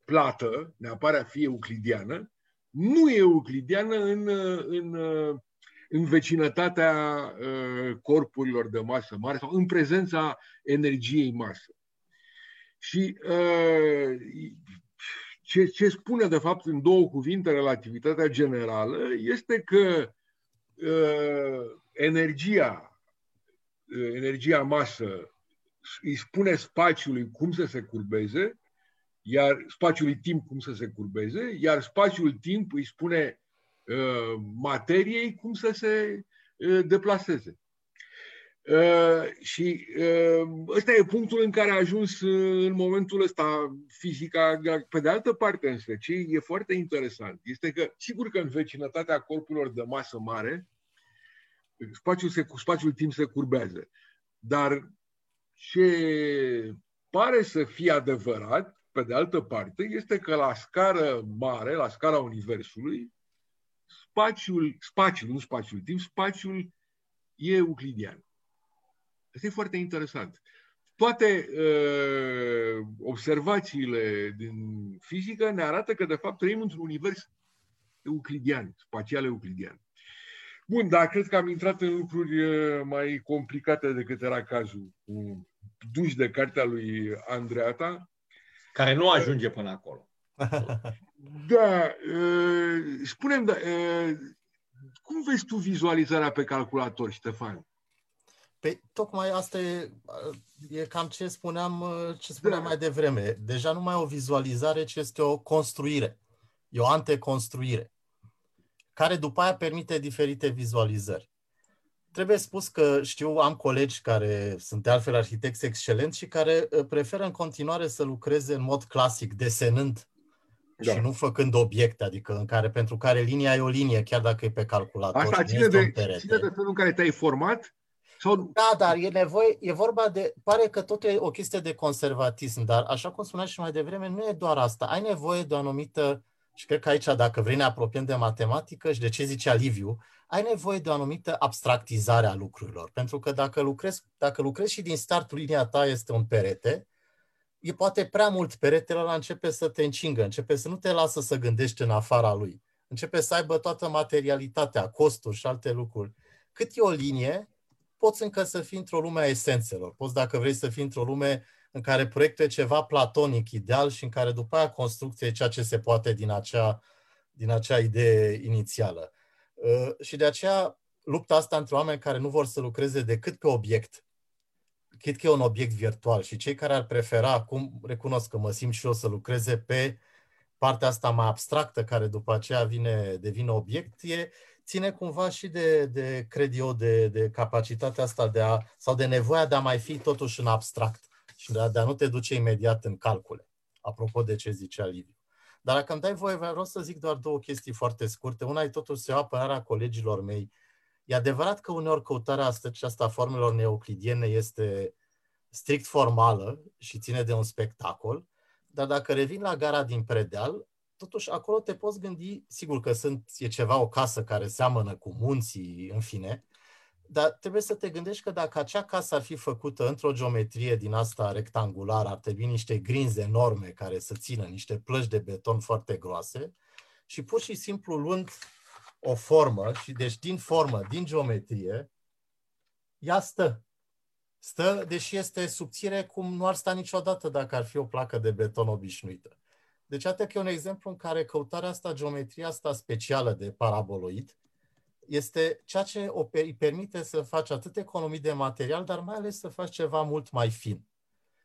plată, ne apare a fi euclidiană, nu e euclidiană în, în în vecinătatea uh, corpurilor de masă mare sau în prezența energiei masă. Și uh, ce, ce spune, de fapt, în două cuvinte relativitatea generală este că uh, energia, energia masă îi spune spațiului cum să se curbeze, iar spațiului timp cum să se curbeze, iar spațiul timp îi spune Uh, materiei cum să se uh, deplaseze. Uh, și ăsta e punctul în care a ajuns în momentul ăsta fizica. Pe de altă parte, însă, ce e foarte interesant este că, sigur că în vecinătatea corpurilor de masă mare, spațiul, se, spațiul timp se curbează. Dar ce pare să fie adevărat, pe de altă parte, este că la scară mare, la scara Universului, spațiul, spațiul, nu spațiul timp, spațiul e euclidian. Asta e foarte interesant. Toate uh, observațiile din fizică ne arată că, de fapt, trăim într-un univers euclidian, spațial euclidian. Bun, dar cred că am intrat în lucruri uh, mai complicate decât era cazul cu duși de cartea lui Andreata. Care nu ajunge până acolo. Da, uh, spunem, da, uh, cum vezi tu vizualizarea pe calculator, Ștefan? Păi, tocmai asta e, e cam ce spuneam, ce spuneam da. mai devreme. Deja nu mai e o vizualizare, ci este o construire. E o anteconstruire, care după aia permite diferite vizualizări. Trebuie spus că știu, am colegi care sunt de altfel arhitecți excelenți și care preferă în continuare să lucreze în mod clasic, desenând da. și nu făcând obiecte, adică în care, pentru care linia e o linie, chiar dacă e pe calculator. Asta ține de, ține de felul în care te-ai format? Sau... Da, dar e nevoie, e vorba de, pare că tot e o chestie de conservatism, dar așa cum spuneai și mai devreme, nu e doar asta. Ai nevoie de o anumită, și cred că aici, dacă vrei, ne apropiem de matematică și de ce zicea Liviu, ai nevoie de o anumită abstractizare a lucrurilor. Pentru că dacă lucrezi, dacă lucrezi și din start linia ta este un perete, e poate prea mult peretele ăla începe să te încingă, începe să nu te lasă să gândești în afara lui. Începe să aibă toată materialitatea, costuri și alte lucruri. Cât e o linie, poți încă să fii într-o lume a esențelor. Poți, dacă vrei, să fii într-o lume în care proiectul e ceva platonic, ideal și în care după aia construcția e ceea ce se poate din acea, din acea idee inițială. Uh, și de aceea lupta asta între oameni care nu vor să lucreze decât pe obiect chit că e un obiect virtual și cei care ar prefera, acum recunosc că mă simt și eu să lucreze pe partea asta mai abstractă, care după aceea vine, devine obiect, e, ține cumva și de, de cred eu, de, de capacitatea asta de a, sau de nevoia de a mai fi totuși în abstract și de a, de a nu te duce imediat în calcule, apropo de ce zicea Liviu. Dar dacă îmi dai voie, vreau să zic doar două chestii foarte scurte. Una e totuși să iau apărarea colegilor mei E adevărat că uneori căutarea aceasta a formelor neeuclidiene este strict formală și ține de un spectacol, dar dacă revin la gara din Predeal, totuși acolo te poți gândi, sigur că sunt, e ceva, o casă care seamănă cu munții, în fine, dar trebuie să te gândești că dacă acea casă ar fi făcută într-o geometrie din asta rectangulară, ar trebui niște grinzi enorme care să țină niște plăci de beton foarte groase și pur și simplu luând o formă și deci din formă, din geometrie, ea stă. Stă, deși este subțire cum nu ar sta niciodată dacă ar fi o placă de beton obișnuită. Deci atât că e un exemplu în care căutarea asta, geometria asta specială de paraboloid, este ceea ce îi permite să faci atât economii de material, dar mai ales să faci ceva mult mai fin.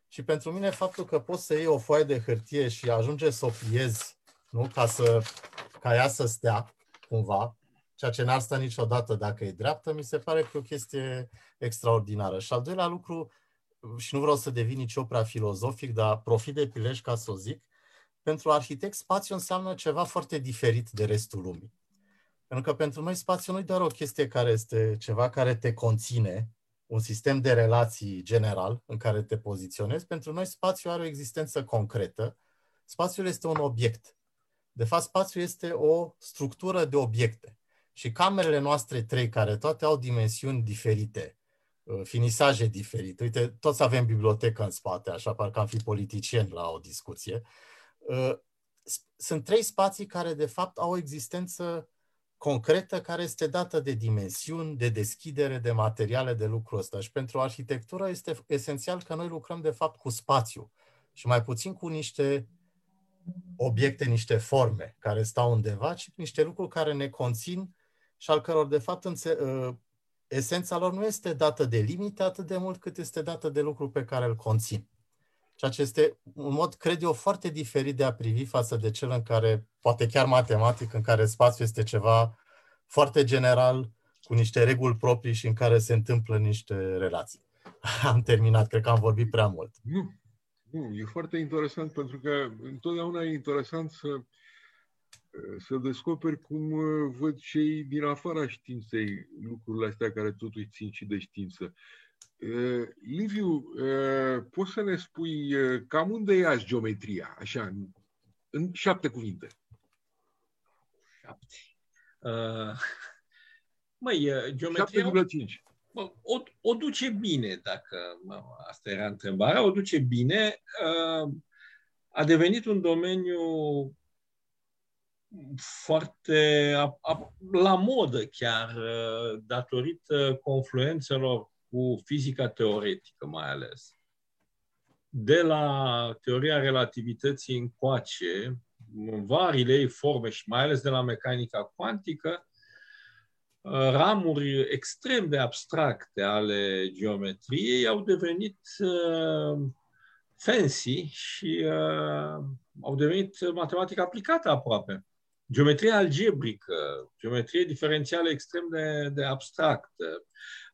Și pentru mine faptul că poți să iei o foaie de hârtie și ajunge să o pliezi, nu? Ca, să, ca ea să stea, cumva, ceea ce n-ar sta niciodată dacă e dreaptă, mi se pare că e o chestie extraordinară. Și al doilea lucru, și nu vreau să devin nici eu prea filozofic, dar profit de prilej ca să o zic, pentru arhitect spațiu înseamnă ceva foarte diferit de restul lumii. Pentru că pentru noi spațiu nu e doar o chestie care este ceva care te conține, un sistem de relații general în care te poziționezi. Pentru noi spațiu are o existență concretă. Spațiul este un obiect. De fapt, spațiul este o structură de obiecte. Și camerele noastre trei, care toate au dimensiuni diferite, uh, finisaje diferite, uite, toți avem bibliotecă în spate, așa parcă am fi politicieni la o discuție, uh, sunt trei spații care, de fapt, au o existență concretă care este dată de dimensiuni, de deschidere, de materiale, de lucrul ăsta. Și pentru arhitectură este esențial că noi lucrăm, de fapt, cu spațiu și mai puțin cu niște obiecte, niște forme care stau undeva, ci niște lucruri care ne conțin și al căror, de fapt, înțe- ă, esența lor nu este dată de limite atât de mult cât este dată de lucruri pe care îl conțin. Ceea ce este un mod, cred eu, foarte diferit de a privi față de cel în care, poate chiar matematic, în care spațiul este ceva foarte general, cu niște reguli proprii și în care se întâmplă niște relații. Am terminat, cred că am vorbit prea mult. Nu, nu, e foarte interesant pentru că întotdeauna e interesant să, să descoperi cum uh, văd cei din afara științei lucrurile astea care totuși țin și de știință. Uh, Liviu, uh, poți să ne spui cam unde e azi geometria, așa, în, în șapte cuvinte? Șapte. Uh, măi, geometria... 7,5 o, o duce bine, dacă asta era întrebarea, o duce bine. A devenit un domeniu foarte a, a, la modă chiar, datorită confluențelor cu fizica teoretică mai ales. De la teoria relativității încoace, varile ei forme și mai ales de la mecanica cuantică, ramuri extrem de abstracte ale geometriei au devenit uh, fancy și uh, au devenit matematică aplicată aproape. Geometria algebrică, geometrie diferențială extrem de, de abstractă.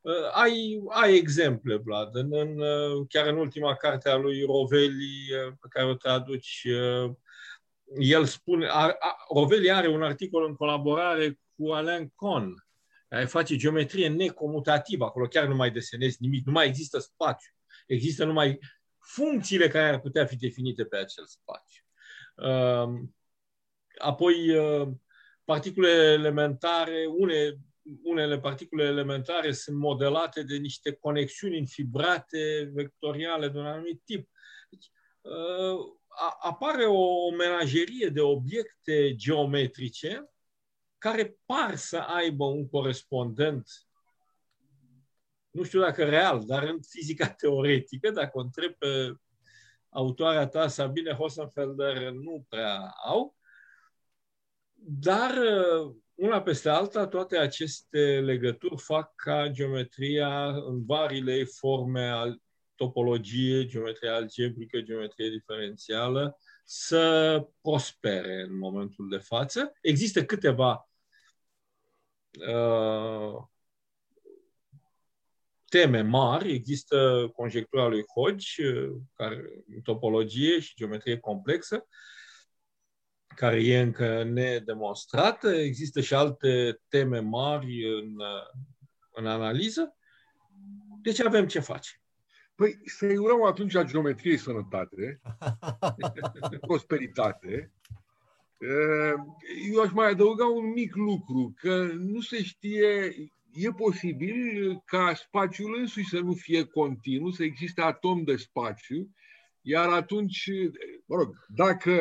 Uh, ai, ai exemple, Vlad, în, în, uh, chiar în ultima carte a lui Rovelli, uh, pe care o traduci, uh, el spune, a, a, Rovelli are un articol în colaborare cu Alain Kohn, care face geometrie necomutativă, acolo chiar nu mai desenezi nimic, nu mai există spațiu. Există numai funcțiile care ar putea fi definite pe acel spațiu. Um, apoi, uh, particule elementare, une, unele particule elementare sunt modelate de niște conexiuni înfibrate vectoriale de un anumit tip. Deci, uh, apare o menagerie de obiecte geometrice care par să aibă un corespondent, nu știu dacă real, dar în fizica teoretică, dacă o întreb pe autoarea ta, Sabine Hossenfelder, nu prea au, dar una peste alta, toate aceste legături fac ca geometria în varile forme al topologie, geometrie algebrică, geometrie diferențială, să prospere în momentul de față. Există câteva uh, teme mari. Există conjectura lui Hodge, uh, care, topologie și geometrie complexă, care e încă nedemonstrată. Există și alte teme mari în, uh, în analiză. Deci avem ce face. Păi să-i urăm atunci la geometrie sănătate, prosperitate. Eu aș mai adăuga un mic lucru, că nu se știe, e posibil ca spațiul însuși să nu fie continuu, să existe atom de spațiu, iar atunci, mă rog, dacă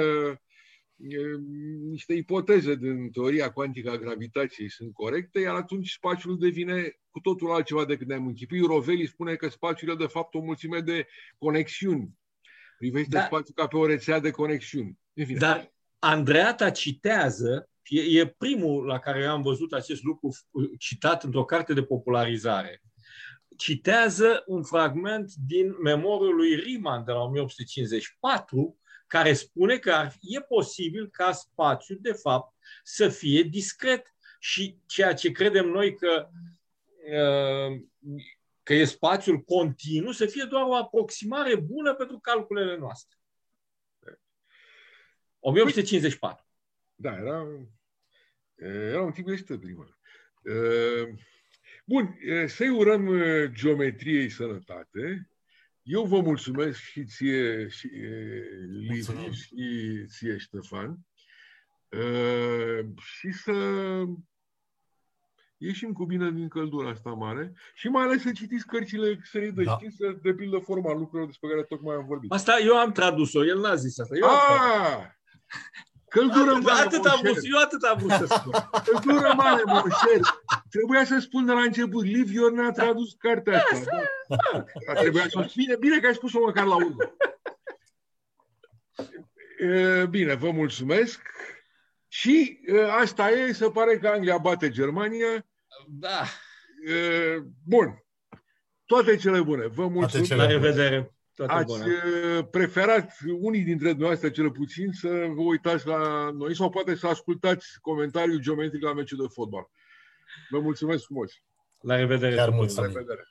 niște ipoteze din teoria cuantică a gravitației sunt corecte, iar atunci spațiul devine cu totul altceva decât ne-am închipui. Rovelli spune că spațiul e de fapt o mulțime de conexiuni. Privește da. spațiul ca pe o rețea de conexiuni. Dar Andreata citează, e, e primul la care am văzut acest lucru citat într-o carte de popularizare. citează un fragment din memoriul lui Riemann de la 1854, care spune că ar, e posibil ca spațiul, de fapt, să fie discret și ceea ce credem noi că, uh, că e spațiul continuu să fie doar o aproximare bună pentru calculele noastre. 1854. Da, era, era un tip de primul. Uh, bun, uh, să-i urăm geometriei sănătate. Eu vă mulțumesc și ție, și, Liviu, și ție, Ștefan. Și să ieșim cu bine din căldura asta mare și mai ales să citiți cărțile serii de da. știință, de pildă forma lucrurilor despre care tocmai am vorbit. Asta eu am tradus-o, el n-a zis asta. Eu ah! Căldură atât, mare, atât am vrut, eu atât am vrut să spun. Căldură mare, monșer. Trebuia să spun de la început, Liv Ior ne-a tradus cartea asta. Da? Da. Trebuia să bine, bine că ai spus-o măcar la urmă. Bine, vă mulțumesc. Și asta e, se pare că Anglia bate Germania. Da. Bun. Toate cele bune. Vă mulțumesc. La revedere. Toate Ați bune. preferat, unii dintre dumneavoastră cel puțin, să vă uitați la noi sau poate să ascultați comentariul geometric la meciul de fotbal. Vă mulțumesc frumos! La revedere! Chiar mulțumim! La revedere!